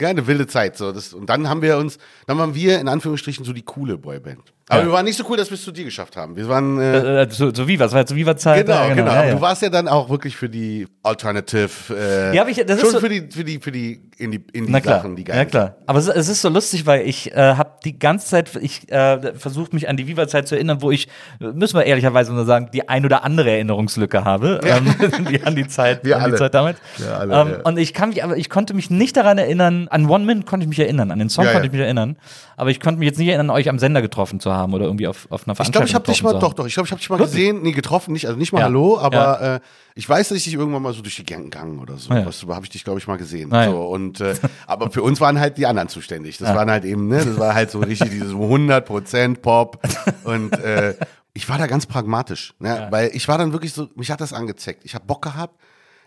eine wilde Zeit. So. Das, und dann haben wir uns, dann waren wir in Anführungsstrichen so die coole Boyband. Aber Ja. wir waren nicht so cool, dass wir es zu dir geschafft haben. Wir waren äh, Äh, so, so Viva, das war jetzt so Viva-Zeit. Genau, ja, genau. Ja, ja. du warst ja dann auch wirklich für die Alternative. Äh, Ja, aber ich- das ist schon so- für die, für die, für die Indie, Indie Na klar, Sachen, die geil ja klar. Aber es, es ist so lustig, weil ich äh, habe die ganze Zeit, ich äh, versucht mich an die Viva-Zeit zu erinnern, wo ich, äh, müssen wir ehrlicherweise nur sagen, die ein oder andere Erinnerungslücke habe, ähm, wie an die Zeit, Wir an alle. die Zeit damals. Wir alle, ähm, ja. Und ich kann mich, aber ich konnte mich nicht daran erinnern, an One Minute konnte ich mich erinnern, an den Song Ja, konnte ja. ich mich erinnern, aber ich konnte mich jetzt nicht erinnern, euch am Sender getroffen zu haben oder irgendwie auf, auf einer Ich Veranstaltung glaube, ich habe dich mal, doch, doch, ich glaube, ich habe dich mal gesehen, nee, getroffen, nicht, also nicht mal Ja. Hallo, aber Ja. äh, ich weiß, dass ich dich irgendwann mal so durch die Gang gegangen oder so. Ja. Was habe ich dich, glaube ich, mal gesehen. Ja. so, und, äh, aber für uns waren halt die anderen zuständig. Das waren halt eben, ne, das war halt so richtig dieses 100% Pop und äh, ich war da ganz pragmatisch, ne, weil ich war dann wirklich so, mich hat das angezeckt. Ich habe Bock gehabt.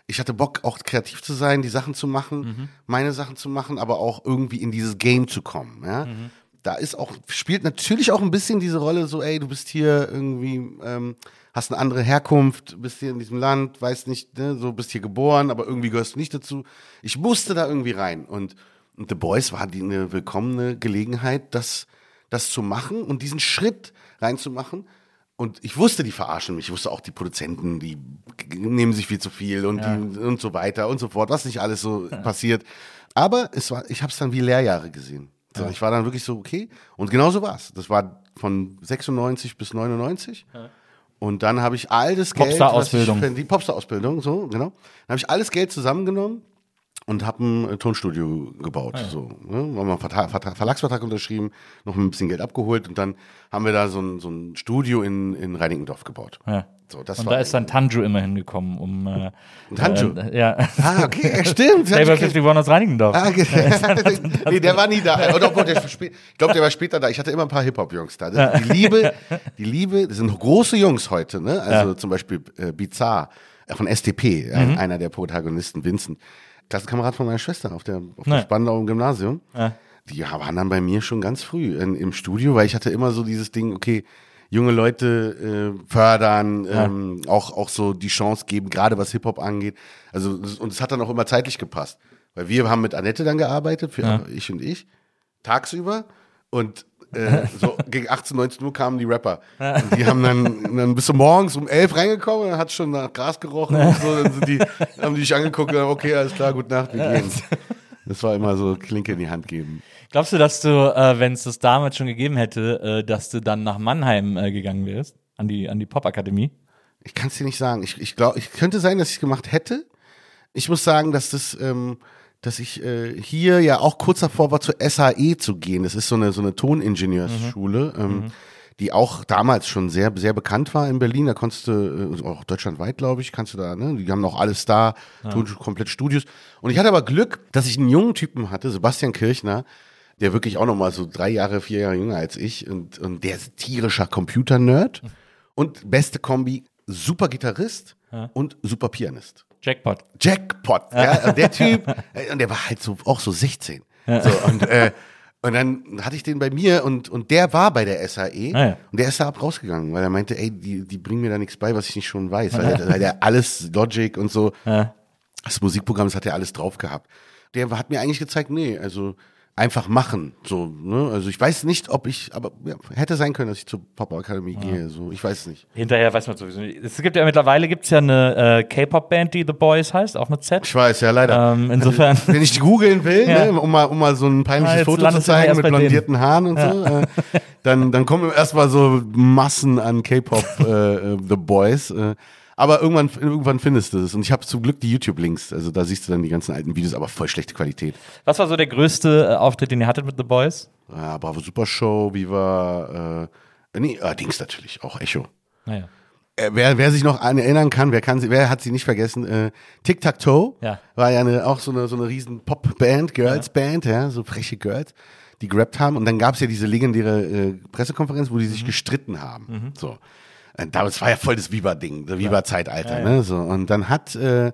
Ich hatte Bock, auch kreativ zu sein, die Sachen zu machen, Mhm. meine Sachen zu machen, aber auch irgendwie in dieses Game zu kommen. Ja? Mhm. Da ist auch, spielt natürlich auch ein bisschen diese Rolle so, ey, du bist hier irgendwie, ähm, hast eine andere Herkunft, bist hier in diesem Land, weißt nicht, ne, so bist hier geboren, aber irgendwie gehörst du nicht dazu. Ich musste da irgendwie rein. Und, und The Boys war die eine willkommene Gelegenheit, das, das zu machen und diesen Schritt reinzumachen. Und ich wusste, die verarschen mich. Ich wusste auch, die Produzenten, die nehmen sich viel zu viel und, die, und so weiter und so fort, was nicht alles so passiert. Aber es war, ich habe es dann wie Lehrjahre gesehen. So, Ich war dann wirklich so, okay. Und genau so war's. Das war von 96 bis 99. Und dann habe ich all das Geld. Popstar-Ausbildung. Die Popstar-Ausbildung, so, genau. Dann habe ich alles Geld zusammengenommen und habe ein äh, Tonstudio gebaut. So, ne? Haben wir einen Vertrag, Vertrag, Verlagsvertrag unterschrieben, noch ein bisschen Geld abgeholt und dann haben wir da so ein, so ein Studio in, in Reinickendorf gebaut. Ja. So, das Und da ist dann Tanju immer hingekommen, um. Äh, Tanju? Äh, ja. Ah, okay, ja, stimmt. Flavor Okay. 51 aus Reinickendorf. Ah, okay. nee, der war nie da. Oder obwohl, der ich glaube, der war später da. Ich hatte immer ein paar Hip-Hop-Jungs da. Die Liebe, die Liebe, das sind große Jungs heute, ne? Also zum Beispiel äh, Bizarre äh, von STP, Mhm. einer der Protagonisten, Vincent. Klassenkamerad von meiner Schwester auf der, auf Ja. der Spandau im Gymnasium. Ja. Die waren dann bei mir schon ganz früh in, im Studio, weil ich hatte immer so dieses Ding, okay, junge Leute äh, fördern, ähm, auch, auch so die Chance geben, gerade was Hip-Hop angeht. Also, und es hat dann auch immer zeitlich gepasst. Weil wir haben mit Annette dann gearbeitet, für ich und ich, tagsüber. Und äh, so gegen 18, 19 Uhr kamen die Rapper. Und die haben dann, dann bist du morgens um 11 reingekommen und dann hat schon nach Gras gerochen und so. Dann sind die, haben die dich angeguckt und gesagt, okay, alles klar, gute Nacht, wir gehen. Das war immer so Klinke in die Hand geben. Glaubst du, dass du, äh, wenn es das damals schon gegeben hätte, äh, dass du dann nach Mannheim äh, gegangen wärst? An die, an die Popakademie? Ich kann es dir nicht sagen. Ich, ich glaube, ich könnte sein, dass ich es gemacht hätte. Ich muss sagen, dass das, ähm, dass ich äh, hier ja auch kurz davor war, zur SAE zu gehen. Das ist so eine so eine Toningenieursschule, ähm, die auch damals schon sehr sehr bekannt war in Berlin. Da konntest du äh, auch deutschlandweit, glaube ich, kannst du da. Ne? Die haben auch alles da, Ton, komplett Studios. Und ich hatte aber Glück, dass ich einen jungen Typen hatte, Sebastian Kirchner. Der wirklich auch noch mal so drei Jahre, vier Jahre jünger als ich und, und der ist tierischer Computer-Nerd und beste Kombi, super Gitarrist und super Pianist. Jackpot. Jackpot. Ja, und der Typ, äh, und der war halt so auch so 16. So, und, äh, und dann hatte ich den bei mir und, und der war bei der SAE Ah, ja. und der ist da ab rausgegangen, weil er meinte, ey, die, die bringen mir da nichts bei, was ich nicht schon weiß. Weil, der, weil der alles Logic und so, das Musikprogramm, das hat er alles drauf gehabt. Der hat mir eigentlich gezeigt, nee, also einfach machen. So, ne? Also ich weiß nicht, ob ich, aber ja, hätte sein können, dass ich zur Pop-Akademie gehe. So, ich weiß es nicht. Hinterher weiß man sowieso nicht. Es gibt ja mittlerweile gibt's ja eine äh, K-Pop-Band, die The Boys heißt, auch mit Z. Ich weiß, ja, leider. Ähm, insofern. Wenn ich die googeln will, Ja. ne, um, mal, um mal so ein Ah, peinliches jetzt Foto zu zeigen mit bei denen. blondierten Haaren und so, äh, dann, dann kommen erstmal so Massen an K-Pop äh, äh, The Boys. Äh, aber irgendwann, irgendwann findest du es. Und ich habe zum Glück die YouTube-Links. Also da siehst du dann die ganzen alten Videos, aber voll schlechte Qualität. Was war so der größte äh, Auftritt, den ihr hattet mit The Boys? Ja, Bravo Super Show, Viva, äh, nee, äh, Dings natürlich, auch Echo. Naja. Äh, wer, wer sich noch an erinnern kann, wer kann sie, wer hat sie nicht vergessen? Äh, Tic Tac Toe Ja. war ja eine, auch so eine so eine riesen Pop-Band, Girls-Band, ja, so freche Girls, die gerappt haben. Und dann gab es ja diese legendäre äh, Pressekonferenz, wo die Mhm. sich gestritten haben. So, äh, das war ja voll das Viva-Ding, das Viva-Zeitalter, ne? So und dann hat äh,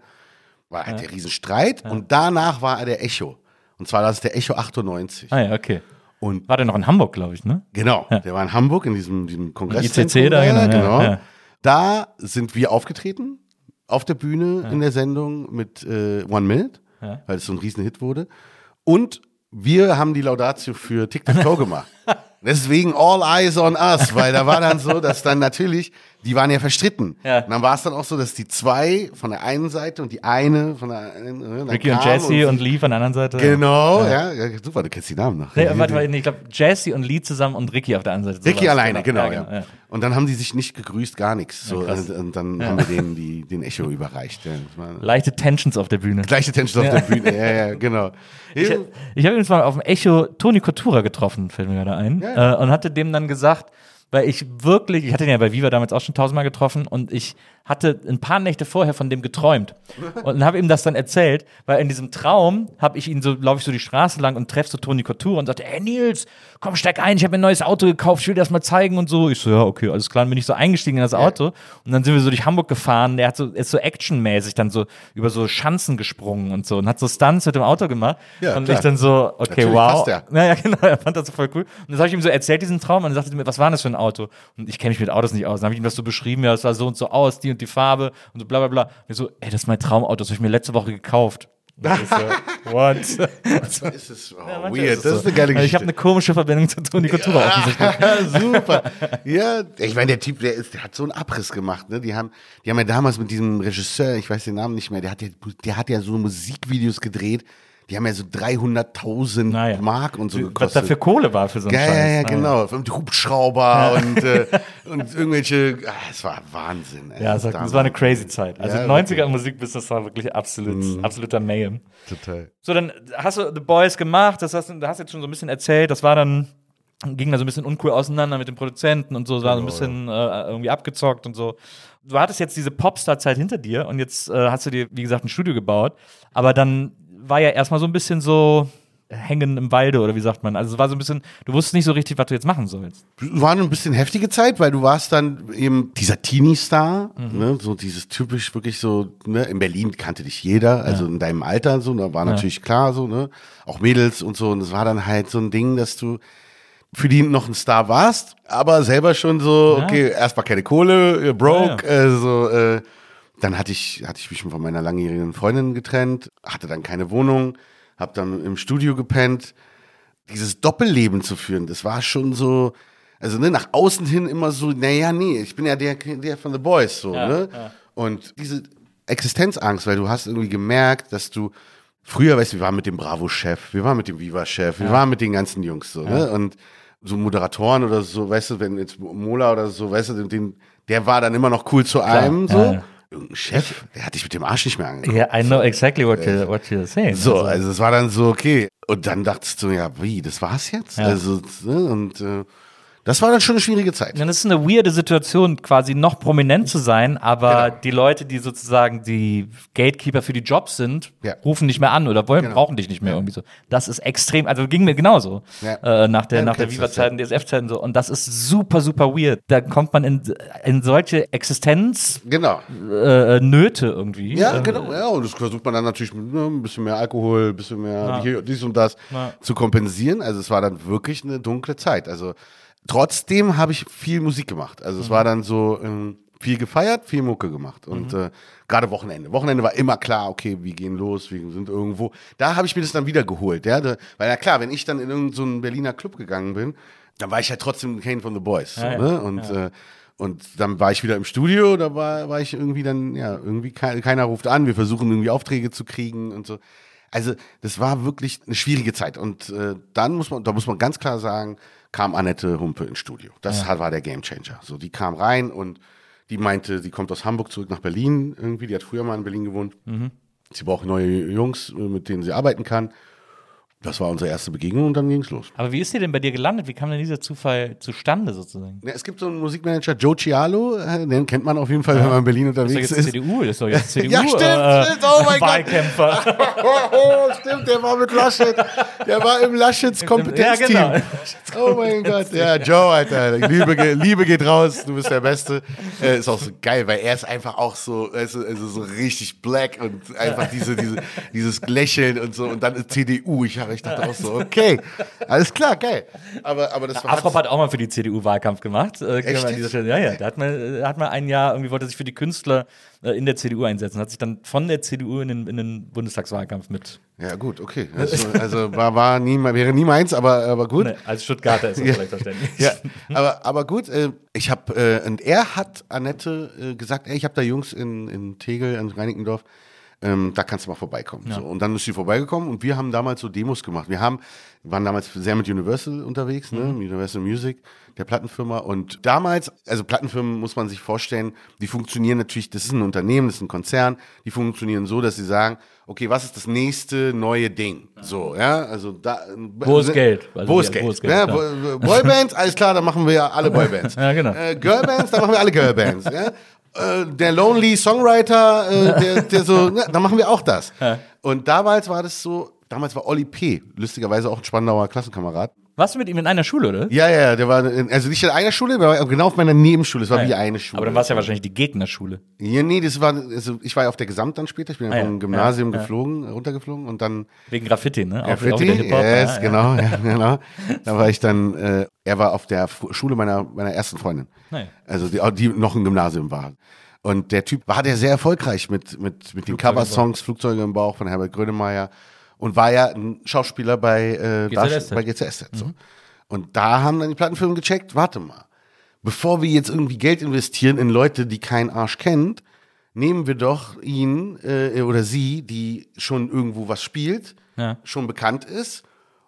war halt der Riesenstreit und danach war er der Echo. Und zwar das ist der Echo 98. Ah ja, okay. Und War der noch in Hamburg, glaube ich, ne? Genau, der war in Hamburg in diesem, diesem Kongress. ICC da, genau, ja, ja. Da sind wir aufgetreten auf der Bühne in der Sendung mit äh, One Minute, Ja. weil es so ein Riesenhit wurde. Und wir haben die Laudatio für TikTok gemacht. Deswegen all eyes on us, weil da war dann so, dass dann natürlich, die waren ja verstritten. Ja. Und dann war es dann auch so, dass die zwei von der einen Seite und die eine von der anderen. äh, Ricky und Jesse und Lee von der anderen Seite. Genau, ja. ja, super, du kennst die Namen noch. Nee, warte mal, nee, ich glaube Jesse und Lee zusammen und Ricky auf der anderen Seite. Ricky alleine, genau, ja, ja. Und dann haben die sich nicht gegrüßt, gar nichts. So, und, und dann haben wir denen die, den Echo überreicht. Ja, das war Leichte Tensions auf der Bühne. gleiche Tension auf der Bühne. Ja, ja, genau. Ich, ich habe übrigens mal auf dem Echo Toni Coutura getroffen, fällt mir gerade ein, Ja. äh, und hatte dem dann gesagt, weil ich wirklich, ich hatte ihn ja bei Viva damals auch schon tausendmal getroffen und ich hatte ein paar Nächte vorher von dem geträumt. Und habe ihm das dann erzählt, weil in diesem Traum habe ich ihn so, laufe ich so die Straße lang und treffe so Toni Couture und sagte, hey Nils, komm, steig ein, ich habe mir ein neues Auto gekauft, ich will dir das mal zeigen und so. Ich so, ja, okay, alles klar, dann bin ich so eingestiegen in das Auto und dann sind wir so durch Hamburg gefahren, der hat so, ist so actionmäßig dann so über so Schanzen gesprungen und so und hat so Stunts mit dem Auto gemacht Ja, und klar. ich dann so, okay, Natürlich wow. passt der. Naja, genau, er fand das so voll cool. Und das habe ich ihm so erzählt, diesen Traum, und dann sagte er mir, was war denn das für ein Auto? Und ich kenne mich mit Autos nicht aus. Dann habe ich ihm das so beschrieben, ja, es sah so und so aus, die und die Farbe und so bla bla bla. Und ich so, ey, das ist mein Traumauto, das habe ich mir letzte Woche gekauft. Ich what? Das ist es, oh, Manchmal weird. Das ist eine geile Also Ich Geschichte. habe eine komische Verbindung zu Toni Couture offensichtlich. Ja, super. Ja, ich meine, der Typ, der, ist, der hat so einen Abriss gemacht. Ne? Die, haben, die haben ja damals mit diesem Regisseur, ich weiß den Namen nicht mehr, der hat ja, der hat ja so Musikvideos gedreht. Die haben ja so 300.000 Naja. Mark und so Was gekostet. dafür Kohle war für so einen Ja, Scheiß. ja, ja, Naja. genau. Und Hubschrauber und, äh, und irgendwelche. Ah, es war Wahnsinn. Ey. Ja, es war, war eine crazy Zeit. Also Ja, 90er Musikbusiness war wirklich absolut, absoluter Mayhem. Total. So, dann hast du The Boys gemacht, das hast du da hast jetzt schon so ein bisschen erzählt, das war dann, ging da so ein bisschen uncool auseinander mit dem Produzenten und so, es war so ein bisschen äh, irgendwie abgezockt und so. Du hattest jetzt diese Popstar-Zeit hinter dir und jetzt äh, hast du dir, wie gesagt, ein Studio gebaut, aber dann war ja erstmal so ein bisschen so hängen im Walde oder wie sagt man. Also es war so ein bisschen, du wusstest nicht so richtig, was du jetzt machen sollst. War eine bisschen heftige Zeit, weil du warst dann eben dieser Teenie-Star, Mhm. ne, so dieses typisch wirklich so, ne, in Berlin kannte dich jeder, also in deinem Alter so, da war natürlich klar so, ne, auch Mädels und so und es war dann halt so ein Ding, dass du für die noch ein Star warst, aber selber schon so, Ja. okay, erstmal keine Kohle, äh, broke, äh, so, äh, dann hatte ich, hatte ich mich von meiner langjährigen Freundin getrennt, hatte dann keine Wohnung, hab dann im Studio gepennt. Dieses Doppelleben zu führen, das war schon so, also ne, nach außen hin immer so, naja, nee, ich bin ja der, der von The Boys, so, Ja, ne? ja. Und diese Existenzangst, weil du hast irgendwie gemerkt, dass du, früher, weißt du, wir waren mit dem Bravo-Chef, wir waren mit dem Viva-Chef, wir waren mit den ganzen Jungs, so, ne? Und so Moderatoren oder so, weißt du, wenn jetzt Mola oder so, weißt du, den, der war dann immer noch cool zu einem, so. Irgendein Chef, der hat dich mit dem Arsch nicht mehr angeguckt. Ja, I know exactly what, you, what you're saying. So, Also- also es war dann so, okay. Und dann dachtest du, ja, wie, das war's jetzt? Ja. Also, ne, und äh, das war dann schon eine schwierige Zeit. Dann ist es eine weirde Situation, quasi noch prominent zu sein, aber Genau. die Leute, die sozusagen die Gatekeeper für die Jobs sind, Ja. rufen nicht mehr an oder wollen, Genau. brauchen dich nicht mehr irgendwie so. Das ist extrem, also ging mir genauso Ja. äh, nach der, Ja, nach der Viva-Zeit und DSF-Zeit und so. Und das ist super, super weird. Da kommt man in, in solche Existenznöte Genau. äh, Nöte irgendwie. Ja, Äh, genau. Ja, und das versucht man dann natürlich mit ne, ein bisschen mehr Alkohol, ein bisschen mehr Ja. hier, dies und das Ja. zu kompensieren. Also es war dann wirklich eine dunkle Zeit. Also trotzdem habe ich viel Musik gemacht. Also es Mhm. war dann so, ähm, viel gefeiert, viel Mucke gemacht. Und äh, gerade Wochenende. Wochenende war immer klar, okay, wir gehen los, wir sind irgendwo. Da habe ich mir das dann wieder geholt, ja. Da, weil ja klar, wenn ich dann in irgendeinen so Berliner Club gegangen bin, dann war ich halt trotzdem Kane von the Boys. So, Ja, ja. ne? Und, äh, und dann war ich wieder im Studio, da war, war ich irgendwie dann, ja, irgendwie ke keiner ruft an, wir versuchen irgendwie Aufträge zu kriegen und so. Also, das war wirklich eine schwierige Zeit. Und äh, dann muss man, da muss man ganz klar sagen, kam Annette Humpe ins Studio. Das hat, war der Gamechanger. So, die kam rein und die meinte, sie kommt aus Hamburg zurück nach Berlin irgendwie. Die hat früher mal in Berlin gewohnt. Sie braucht neue Jungs, äh, mit denen sie arbeiten kann. Das war unsere erste Begegnung und dann ging's los. Aber wie ist sie denn bei dir gelandet? Wie kam denn dieser Zufall zustande sozusagen? Ja, es gibt so einen Musikmanager, Joe Cialo, äh, den kennt man auf jeden Fall, wenn man in Berlin Das ist doch unterwegs jetzt ist. CDU, das ist doch jetzt CDU. Ja, stimmt, äh, stimmt, oh mein Gott. Wahlkämpfer. oh, stimmt, der war mit Laschet. Der war im Laschets Kompetenzteam. Ja, genau. Oh mein Gott. Ja, Joe, Alter. Liebe, Liebe geht raus, du bist der Beste. Äh, ist auch so geil, weil er ist einfach auch so, also, also so richtig black und einfach diese, diese, dieses Lächeln und so. Und dann ist CDU. Ich, ich dachte auch so, okay, alles klar, geil. Aber, aber das war. Afrop hat auch mal für die CDU Wahlkampf gemacht. Äh, Stelle- Ja, ja. Da hat man, äh, hat man ein Jahr irgendwie wollte er sich für die Künstler äh, in der CDU einsetzen. Hat sich dann von der CDU in den, in den Bundestagswahlkampf mit. Ja, gut, okay. Also, also war, war nie, wäre nie meins, aber, aber gut. Ne, als Stuttgarter ist das vielleicht verständlich. Ja, aber, aber gut, äh, ich habe, äh, und er hat Annette äh, gesagt, ey, ich habe da Jungs in, in Tegel, in Reinickendorf, ähm, da kannst du mal vorbeikommen. So, und dann ist sie vorbeigekommen und wir haben damals so Demos gemacht. Wir haben, waren damals sehr mit Universal unterwegs, ne? Universal Music, der Plattenfirma. Und damals, also Plattenfirmen muss man sich vorstellen, die funktionieren natürlich, das ist ein Unternehmen, das ist ein Konzern, die funktionieren so, dass sie sagen, okay, was ist das nächste neue Ding? So, ja, also da. Wo ist Geld? Also wo ja, ist Geld? wo ist Geld, ja, Boybands, alles klar, dann machen wir ja alle Boybands. Ja, genau. Äh, Girlbands, dann machen wir alle Girlbands. ja? äh, der Lonely Songwriter, äh, der, der so, ne, dann machen wir auch das. Und damals war das so, damals war Olli P., lustigerweise auch ein Spandauer Klassenkamerad. Warst du mit ihm in einer Schule, oder? Ja, ja, der war, in, also nicht in einer Schule, war genau auf meiner Nebenschule, es war wie eine Schule. Aber dann war es ja wahrscheinlich die Gegnerschule. Ja, nee, das war, also ich war ja auf der Gesamt dann später, ich bin Ah, ja. vom Gymnasium Ja, geflogen, runtergeflogen und dann Wegen Graffiti, ne? Auch- auch Graffiti, wieder Hip-Hop, yes, genau, ja, genau. Da war ich dann, äh, er war auf der Schule meiner, meiner ersten Freundin. Nein. Also die, die noch im Gymnasium war. Und der Typ war der sehr erfolgreich mit, mit, mit den Coversongs Flugzeuge im Bauch von Herbert Grönemeyer und war ja ein Schauspieler bei, äh, GZSZ. Bei GZSZ. So. Und da haben dann die Plattenfirmen gecheckt, warte mal, bevor wir jetzt irgendwie Geld investieren in Leute, die kein Arsch kennt, nehmen wir doch ihn äh, oder sie, die schon irgendwo was spielt, Ja. schon bekannt ist,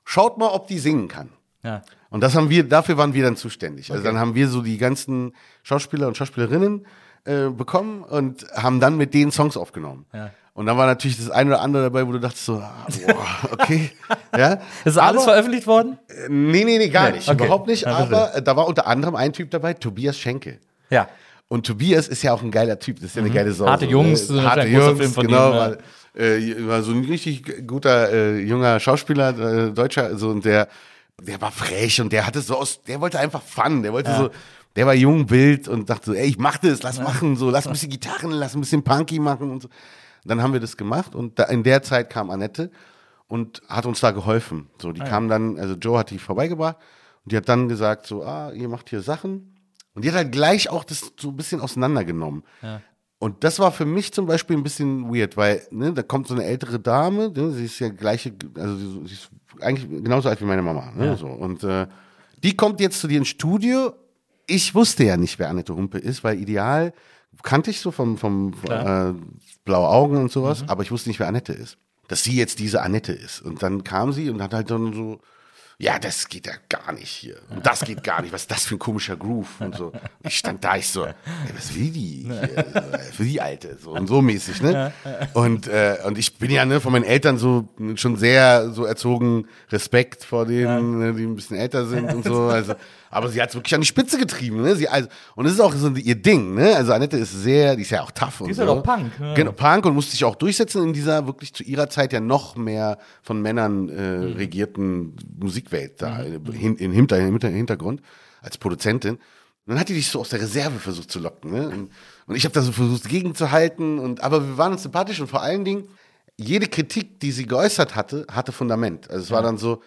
schaut mal, ob die singen kann. Ja. Und das haben wir, dafür waren wir dann zuständig. Also dann haben wir so die ganzen Schauspieler und Schauspielerinnen äh, bekommen und haben dann mit denen Songs aufgenommen. Ja. Und dann war natürlich das eine oder andere dabei, wo du dachtest so, ah, boah, okay. ja. Ist alles Aber- veröffentlicht worden? äh, Nee, nee, nee, gar Nee, nicht. okay. Überhaupt nicht. Ja, aber äh, da war unter anderem ein Typ dabei, Tobias Schenke. Ja. Und Tobias ist ja auch ein geiler Typ, das ist ja eine geile Sau. Mhm. Harte Jungs, ne? so ein harte Jungs, genau. ihm, ja. War, äh, war so ein richtig guter äh, junger Schauspieler, äh, Deutscher, so und der, der war frech und der hatte so aus, der wollte einfach Fun, der wollte so, der war jung, wild und dachte so, ey, ich mach das, lass machen, so, lass ein bisschen Gitarren, lass ein bisschen Punky machen und so. Dann haben wir das gemacht und da, in der Zeit kam Annette und hat uns da geholfen. So, die kam dann, also Joe hat die vorbeigebracht und die hat dann gesagt so, ah, ihr macht hier Sachen. Und die hat halt gleich auch das so ein bisschen auseinandergenommen. Und das war für mich zum Beispiel ein bisschen weird, weil ne, da kommt so eine ältere Dame, ne, sie ist ja gleiche, also sie, ist eigentlich genauso alt wie meine Mama. Ne, so. Und äh, die kommt jetzt zu dir ins Studio. Ich wusste ja nicht, wer Annette Humpe ist, weil ideal kannte ich so vom, vom äh, blaue Augen und sowas, aber ich wusste nicht, wer Annette ist. Dass sie jetzt diese Annette ist. Und dann kam sie und hat halt dann so, ja, das geht ja gar nicht hier. Und das geht gar nicht. Was ist das für ein komischer Groove? Und so. Ich stand da, ich so, ey, was will die hier? Für die Alte. So und so mäßig, ne? Und, äh, und ich bin ja ne, von meinen Eltern so schon sehr so erzogen, Respekt vor denen, ne, die ein bisschen älter sind und so. Also, aber sie hat es wirklich an die Spitze getrieben, ne? Sie, also, und das ist auch so ihr Ding, ne? Also Annette ist sehr, die ist ja auch tough und ist so. halt auch Punk, ne? Genau, Punk und musste sich auch durchsetzen in dieser wirklich zu ihrer Zeit ja noch mehr von Männern äh, Mhm. regierten Musikwelt da hin, im, Hinter, im Hintergrund als Produzentin. Und dann hat die dich so aus der Reserve versucht zu locken. Ne? Und, und ich habe da so versucht gegenzuhalten. Und, aber wir waren uns sympathisch und vor allen Dingen, jede Kritik, die sie geäußert hatte, hatte Fundament. Also es war dann so,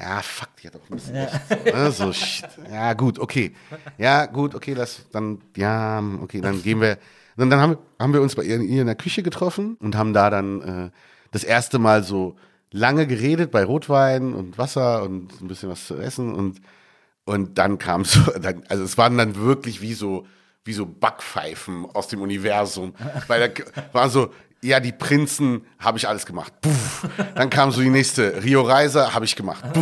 Ja, fuck, die hat auch ein bisschen recht. So, ne? so, shit. Ja, gut, okay. Ja, gut, okay, lass dann, ja, okay, dann gehen wir. Dann, dann haben, haben wir uns bei ihr, ihr in der Küche getroffen und haben da dann äh, das erste Mal so lange geredet bei Rotwein und Wasser und ein bisschen was zu essen und, und dann kam so, dann, also es waren dann wirklich wie so, wie so Backpfeifen aus dem Universum. Weil da war so, ja, die Prinzen habe ich alles gemacht. Puh. Dann kam so die nächste, Rio Reiser habe ich gemacht. Puh.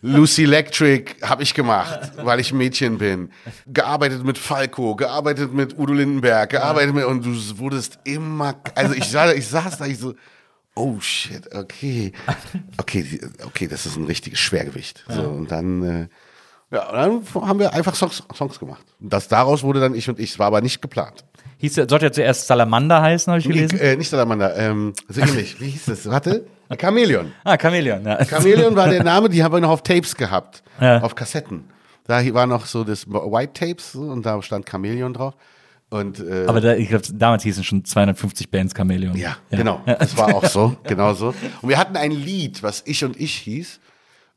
Lucy Electric habe ich gemacht, weil ich ein Mädchen bin. Gearbeitet mit Falco, gearbeitet mit Udo Lindenberg, gearbeitet mit, und du wurdest immer, also ich, sah, ich saß da, ich so, oh shit, okay. Okay, okay, das ist ein richtiges Schwergewicht. So, und dann, äh, ja, und dann haben wir einfach Songs, Songs gemacht. Und das daraus wurde dann ich und ich. Es war aber nicht geplant. Hieß, sollte ja zuerst Salamander heißen, habe ich gelesen. Äh, nicht Salamander, ähm, so ähnlich. Wie hieß das? Warte. Chamäleon. Ah, Chamäleon, ja. Chamäleon war der Name, die haben wir noch auf Tapes gehabt. Ja. Auf Kassetten. Da war noch so das White Tapes und da stand Chamäleon drauf. Und, äh, Aber da, ich glaube, damals hießen schon 250 Bands Chamäleon. ja, genau. Das war auch so, genau so. Und wir hatten ein Lied, was Ich und Ich hieß.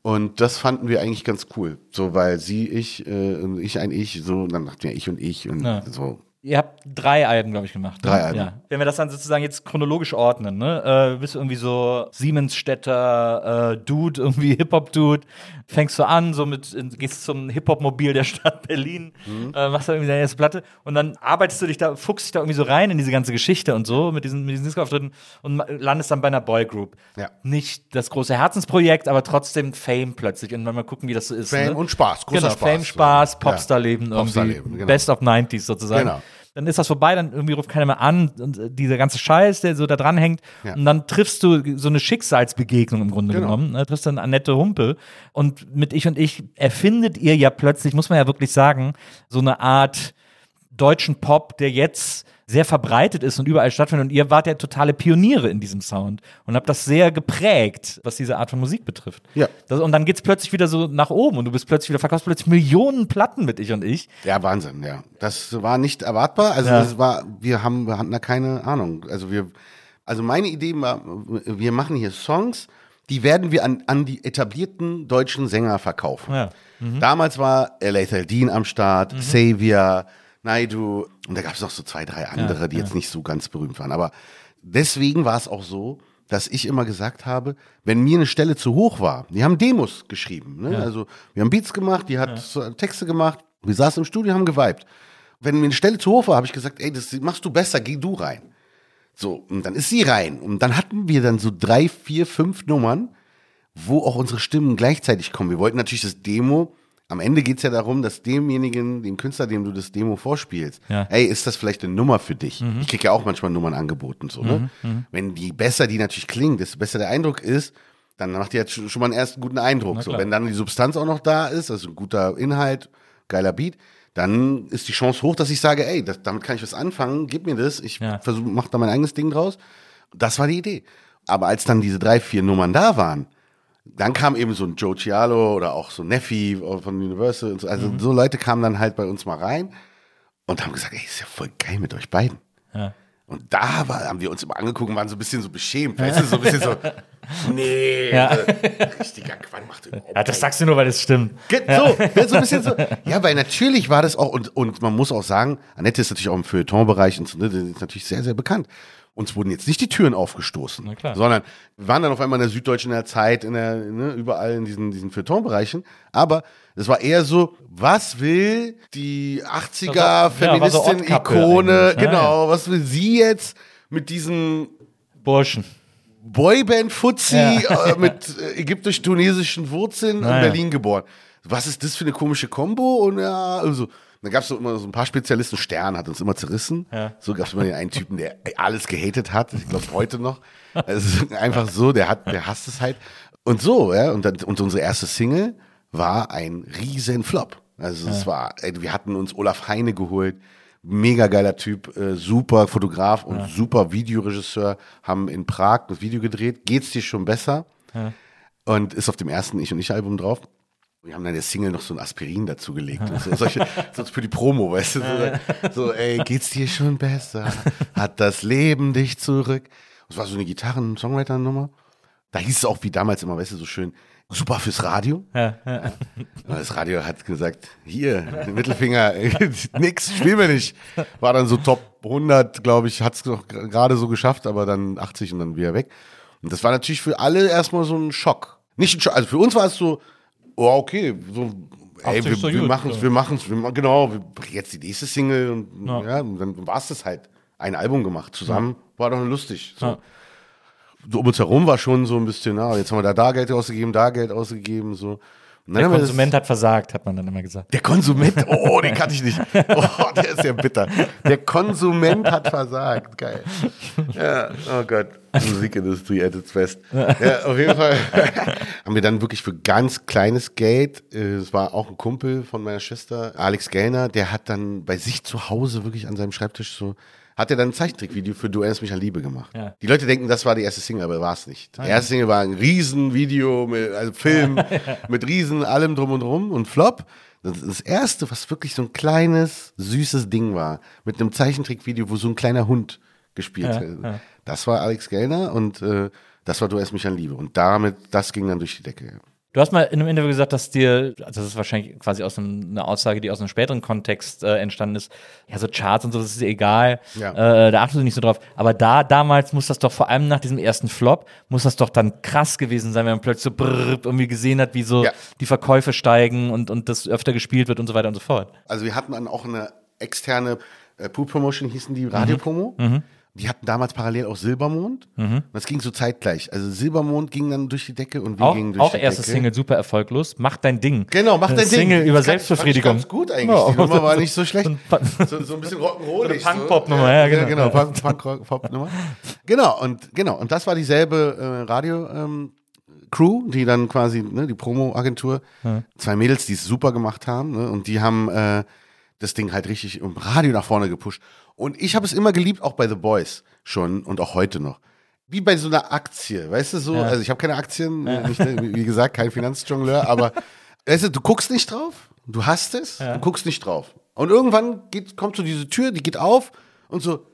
Und das fanden wir eigentlich ganz cool. So, weil sie, ich, äh, und ich, ein Ich, so, und dann dachten wir Ich und Ich und Ja. so. Ihr habt drei Alben, glaube ich, gemacht. Ne? Drei Alben. Ja. Wenn wir das dann sozusagen jetzt chronologisch ordnen, ne? Äh, bist du irgendwie so Siemensstädter, äh, Dude, irgendwie Hip-Hop-Dude, fängst du an, so mit, gehst zum Hip-Hop-Mobil der Stadt Berlin, Mhm. äh, machst da irgendwie deine erste Platte und dann arbeitest du dich da, fuchst dich da irgendwie so rein in diese ganze Geschichte und so, mit diesen, mit diesen Disco-Auftritten und landest dann bei einer Boygroup. Ja. Nicht das große Herzensprojekt, aber trotzdem Fame plötzlich und mal gucken, wie das so ist. Fame ne? und Spaß, großer genau, Spaß. Fame, Spaß, Ja. Popstar-Leben, irgendwie Popstar-Leben, genau. Best of 90s sozusagen. Genau. Dann ist das vorbei, dann irgendwie ruft keiner mehr an und äh, dieser ganze Scheiß, der so da dran hängt. Ja. Und dann triffst du so eine Schicksalsbegegnung im Grunde Genau. genommen. Ne? Triffst dann Annette Humpe und mit Ich und Ich erfindet ihr ja plötzlich, muss man ja wirklich sagen, so eine Art deutschen Pop, der jetzt sehr verbreitet ist und überall stattfindet. Und ihr wart ja totale Pioniere in diesem Sound und habt das sehr geprägt, was diese Art von Musik betrifft. Ja. Das, und dann geht's plötzlich wieder so nach oben und du bist plötzlich wieder, verkaufst plötzlich Millionen Platten mit Ich und Ich. Ja, Wahnsinn, ja. Das war nicht erwartbar. Also Ja. das war, wir haben, wir hatten da keine Ahnung. Also wir, also meine Idee war, wir machen hier Songs, die werden wir an, an die etablierten deutschen Sänger verkaufen. Ja. Damals war L.A. Dean am Start, Xavier, Naidu und da gab es noch so zwei, drei andere, die jetzt nicht so ganz berühmt waren. Aber deswegen war es auch so, dass ich immer gesagt habe, wenn mir eine Stelle zu hoch war, die haben Demos geschrieben. Ne? Also wir haben Beats gemacht, die hat Texte gemacht, wir saßen im Studio, haben geweibt. Wenn mir eine Stelle zu hoch war, habe ich gesagt, ey, das machst du besser, geh du rein. So, und dann ist sie rein. Und dann hatten wir dann so drei, vier, fünf Nummern, wo auch unsere Stimmen gleichzeitig kommen. Wir wollten natürlich das Demo. Am Ende geht's ja darum, dass demjenigen, dem Künstler, dem du das Demo vorspielst, Ja. ey, ist das vielleicht eine Nummer für dich? Ich krieg ja auch manchmal Nummern angeboten, so, ne? Wenn die besser die natürlich klingt, desto besser der Eindruck ist, dann macht die jetzt schon schon mal einen ersten guten Eindruck. So, wenn dann die Substanz auch noch da ist, also ein guter Inhalt, geiler Beat, dann ist die Chance hoch, dass ich sage, ey, das, damit kann ich was anfangen, gib mir das, ich Ja. versuche, mach da mein eigenes Ding draus. Das war die Idee. Aber als dann diese drei, vier Nummern da waren, dann kam eben so ein Joe Cialo oder auch so Neffi von Universal und so. Also so Leute kamen dann halt bei uns mal rein und haben gesagt, ey, ist ja voll geil mit euch beiden. Ja. Und da war, haben wir uns immer angeguckt und waren so ein bisschen so beschämt. Weißt du, so ein bisschen so, nee, Ja. äh, richtiger Quatsch, macht überhaupt Ja, das sagst du nur, weil es stimmt. Ge- So, ja, so ein bisschen so. Ja, weil natürlich war das auch, und, und man muss auch sagen, Annette ist natürlich auch im Feuilleton-Bereich und so, ne, die ist natürlich sehr, sehr bekannt. Uns wurden jetzt nicht die Türen aufgestoßen, sondern wir waren dann auf einmal in der Süddeutschen in der Zeit, in der, ne, überall in diesen, diesen Feuilleton-Bereichen. Aber es war eher so, was will die 80er Ja, so genau, was will sie jetzt mit diesem Burschen. Boyband-Fuzzi Ja. äh, mit äh, ägyptisch-tunesischen Wurzeln in Naja. Berlin geboren. Was ist das für eine komische Kombo? Und ja, also, da gab es so immer so ein paar Spezialisten. Stern hat uns immer zerrissen. Ja. So gab es immer den einen Typen, der alles gehatet hat. Ich glaube heute noch. Es ist einfach so, der hat, der hasst es halt. Und so, ja. Und, dann, und unsere erste Single war ein riesen Flop. Also es war, ey, wir hatten uns Olaf Heine geholt. Mega geiler Typ, äh, super Fotograf und super Videoregisseur, haben in Prag das Video gedreht. Geht's dir schon besser? Und ist auf dem ersten Ich und Ich Album drauf. Wir haben dann der Single noch so ein Aspirin dazu gelegt. Und so, solche, so für die Promo, weißt du? So, so, ey, geht's dir schon besser? Hat das Leben dich zurück? Das war so eine Gitarren-Songwriter-Nummer. Da hieß es auch wie damals immer, weißt du, so schön, super fürs Radio. Ja, das Radio hat gesagt, hier, Mittelfinger, nix, spielen wir nicht. War dann so Top 100, glaube ich, hat es noch gerade so geschafft, aber dann 80 und dann wieder weg. Und das war natürlich für alle erstmal so ein Schock. Nicht ein Schock, also für uns war es so, oh, okay, so, ey, 80 wir, wir machen es, wir machen es, genau, wir, jetzt die nächste Single und Ja. ja, und dann war es das halt. Ein Album gemacht, zusammen, war doch lustig. So. So um uns herum war schon so ein bisschen, na, jetzt haben wir da, da Geld ausgegeben, da Geld ausgegeben, so. Der wir das- Konsument hat versagt, hat man dann immer gesagt. der Konsument, oh, den kannte ich nicht. Oh, der ist ja bitter. Der Konsument hat versagt. Geil. Ja, oh Gott. Musikindustrie at its best. Ja, auf jeden Fall haben wir dann wirklich für ganz kleines Geld, äh, es war auch ein Kumpel von meiner Schwester, Alex Gellner, der hat dann bei sich zu Hause wirklich an seinem Schreibtisch so, hat er dann ein Zeichentrickvideo für Du erinnerst mich an Liebe gemacht. Ja. Die Leute denken, das war die erste Single, aber war es nicht. Die erste Single war ein Riesenvideo, mit, also Film, mit Riesen, allem drum und drum und Flop. Das, das erste, was wirklich so ein kleines, süßes Ding war, mit einem Zeichentrickvideo, wo so ein kleiner Hund gespielt Ja, hat. ja. Das war Alex Gellner und äh, das war Du erinnerst mich an Liebe. Und damit, das ging dann durch die Decke. Du hast mal in einem Interview gesagt, dass dir, also das ist wahrscheinlich quasi aus einem, eine Aussage, die aus einem späteren Kontext äh, entstanden ist, ja, so Charts und so, das ist dir egal, Ja. äh, da achtest du nicht so drauf. Aber da, damals muss das doch vor allem nach diesem ersten Flop, muss das doch dann krass gewesen sein, wenn man plötzlich so brrr, irgendwie gesehen hat, wie so Ja. die Verkäufe steigen und, und das öfter gespielt wird und so weiter und so fort. Also wir hatten dann auch eine externe äh, Pool Promotion, hießen die Radiopromo. Mhm. Die hatten damals parallel auch Silbermond. Und das ging so zeitgleich. Also Silbermond ging dann durch die Decke und wir Auch, gingen durch auch die erste Decke. Single super erfolglos, mach dein Ding. Genau, mach Eine dein Ding. Single über Selbstbefriedigung. Ganz gut eigentlich. Ja. Die Nummer war nicht so schlecht. So So, ein bisschen Rock'n'Rollig. So Punk-Pop-Nummer, ja, genau. genau. Punk- Punk-Pop-Nummer. Genau, und, genau. Und das war dieselbe äh, Radio, ähm, Crew, die dann quasi, ne, die Promo-Agentur, zwei Mädels, die es super gemacht haben, ne, und die haben äh, das Ding halt richtig im Radio nach vorne gepusht. Und ich habe es immer geliebt, auch bei The Boys schon und auch heute noch. Wie bei so einer Aktie, weißt du so? Ja. Also ich habe keine Aktien, nicht, ne, wie gesagt, kein Finanzjongleur, aber weißt du, du guckst nicht drauf, du hast es, du guckst nicht drauf. Und irgendwann geht, kommt so diese Tür, die geht auf und so,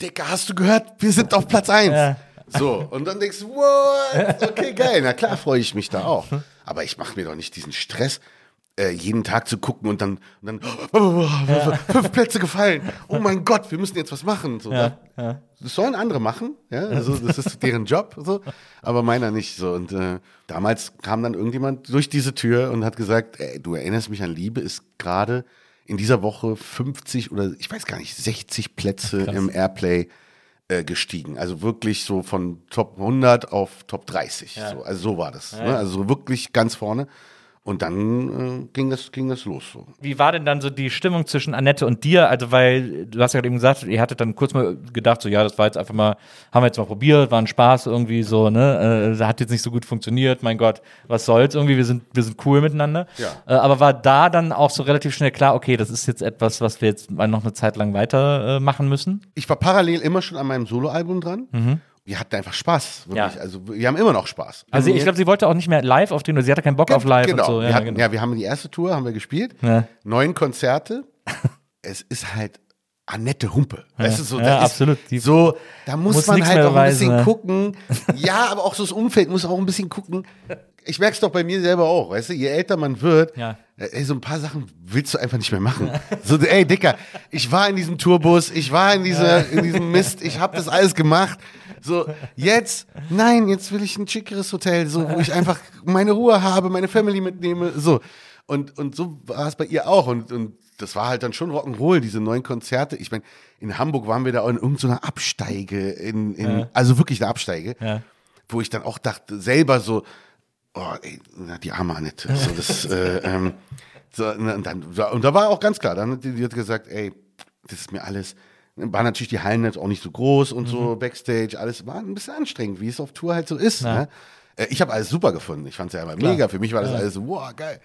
Dicker, hast du gehört? Wir sind auf Platz eins. Ja. So, und dann denkst du, what? Okay, geil, na klar freue ich mich da auch. Aber ich mache mir doch nicht diesen Stress, äh, jeden Tag zu gucken und dann, und dann oh, fünf Plätze gefallen. Oh mein Gott, wir müssen jetzt was machen. So, Ja, da- Das sollen andere machen, ja, also das ist deren Job, so, aber meiner nicht so. Und äh, damals kam dann irgendjemand durch diese Tür und hat gesagt, ey, du erinnerst mich an Liebe, ist gerade in dieser Woche 50 oder ich weiß gar nicht, 60 Plätze im Airplay äh, gestiegen. Also wirklich so von Top 100 auf Top 30. So, also so war das. Ne? Also wirklich ganz vorne. Und dann äh, ging, das, ging das los. So. Wie war denn dann so die Stimmung zwischen Annette und dir? Also, weil du hast ja gerade eben gesagt, ihr hattet dann kurz mal gedacht, so, ja, das war jetzt einfach mal, haben wir jetzt mal probiert, war ein Spaß irgendwie so, ne? Äh, hat jetzt nicht so gut funktioniert, mein Gott, was soll's irgendwie, wir sind, wir sind cool miteinander. Ja. Äh, aber war da dann auch so relativ schnell klar, okay, das ist jetzt etwas, was wir jetzt mal noch eine Zeit lang weiter äh, machen müssen? Ich war parallel immer schon an meinem Soloalbum dran. Wir hatten einfach Spaß. Wirklich. Ja. Also wir haben immer noch Spaß. Also, ich glaube, sie wollte auch nicht mehr live auftreten, oder sie hatte keinen Bock auf live genau. und so. wir Ja, hatten, genau. ja, wir haben die erste Tour, haben wir gespielt. Ja. Neun Konzerte. es ist halt Annette Humpe. Weißt du, so, Ja, absolut. Die so, da muss, muss man halt auch ein bisschen ne? gucken. Ja, aber auch so das Umfeld muss auch ein bisschen gucken. Ich merke es doch bei mir selber auch, weißt du, je älter man wird, Ja. äh, ey, so ein paar Sachen willst du einfach nicht mehr machen. So, ey, Dicker, ich war in diesem Tourbus, ich war in, dieser, in diesem Mist, ich habe das alles gemacht. So, jetzt, nein, jetzt will ich ein schickeres Hotel, so, wo ich einfach meine Ruhe habe, meine Family mitnehme, so. Und, und so war es bei ihr auch. Und, und das war halt dann schon Rock'n'Roll, diese neuen Konzerte. Ich meine, in Hamburg waren wir da in irgendeiner Absteige, in, in, also wirklich eine Absteige, Ja. wo ich dann auch dachte, selber so, oh, ey, na, die arme Annette. So, das, äh, ähm, so, und, dann, und da war auch ganz klar, dann hat die, die hat gesagt, ey, das ist mir alles, war natürlich die Hallen jetzt auch nicht so groß und Mhm. so, Backstage, alles war ein bisschen anstrengend, wie es auf Tour halt so ist. Ne? Äh, Ich habe alles super gefunden, ich fand es ja immer mega, für mich war das alles so, wow, geil.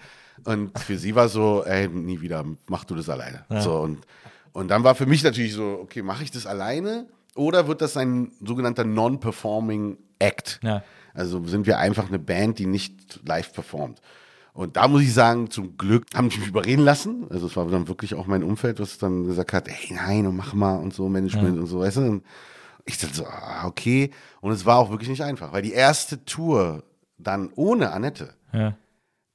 Und für sie war so, ey, nie wieder, mach du das alleine. So, und, und dann war für mich natürlich so, okay, mache ich das alleine oder wird das ein sogenannter Non-Performing Act? Ja. Also sind wir einfach eine Band, die nicht live performt. Und da muss ich sagen, zum Glück haben die mich überreden lassen. Also es war dann wirklich auch mein Umfeld, was dann gesagt hat, ey, nein, und mach mal und so, Management und so, weißt du. Und ich dachte so, ah, okay. Und es war auch wirklich nicht einfach, weil die erste Tour dann ohne Annette, Ja.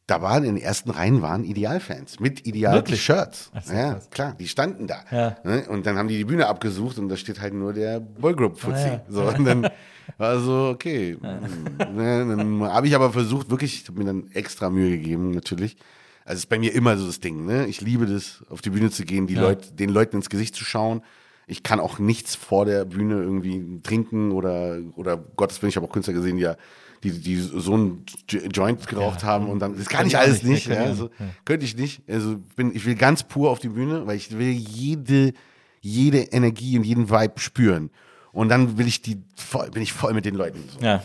da waren in den ersten Reihen waren Idealfans mit Ideal-Shirts. Ja, klar, die standen da. Ja. Ne? Und dann haben die die Bühne abgesucht und da steht halt nur der Boygroup-Fuzzi. Ah, ja. So, und dann war so, okay. Ne? Dann habe ich aber versucht, wirklich, ich habe mir dann extra Mühe gegeben, natürlich. Also es ist bei mir immer so das Ding, ne? Ich liebe das, auf die Bühne zu gehen, die Leute, den Leuten ins Gesicht zu schauen. Ich kann auch nichts vor der Bühne irgendwie trinken oder, oder Gottes Willen, ich habe auch Künstler gesehen, die ja, die, die so einen Jo- Joint geraucht haben und dann, das kann ich alles nicht, nicht, ja, also, nicht. könnte ich nicht. Also bin, ich will ganz pur auf die Bühne, weil ich will jede, jede Energie und jeden Vibe spüren. Und dann will ich die voll, bin ich voll mit den Leuten. So. Ja.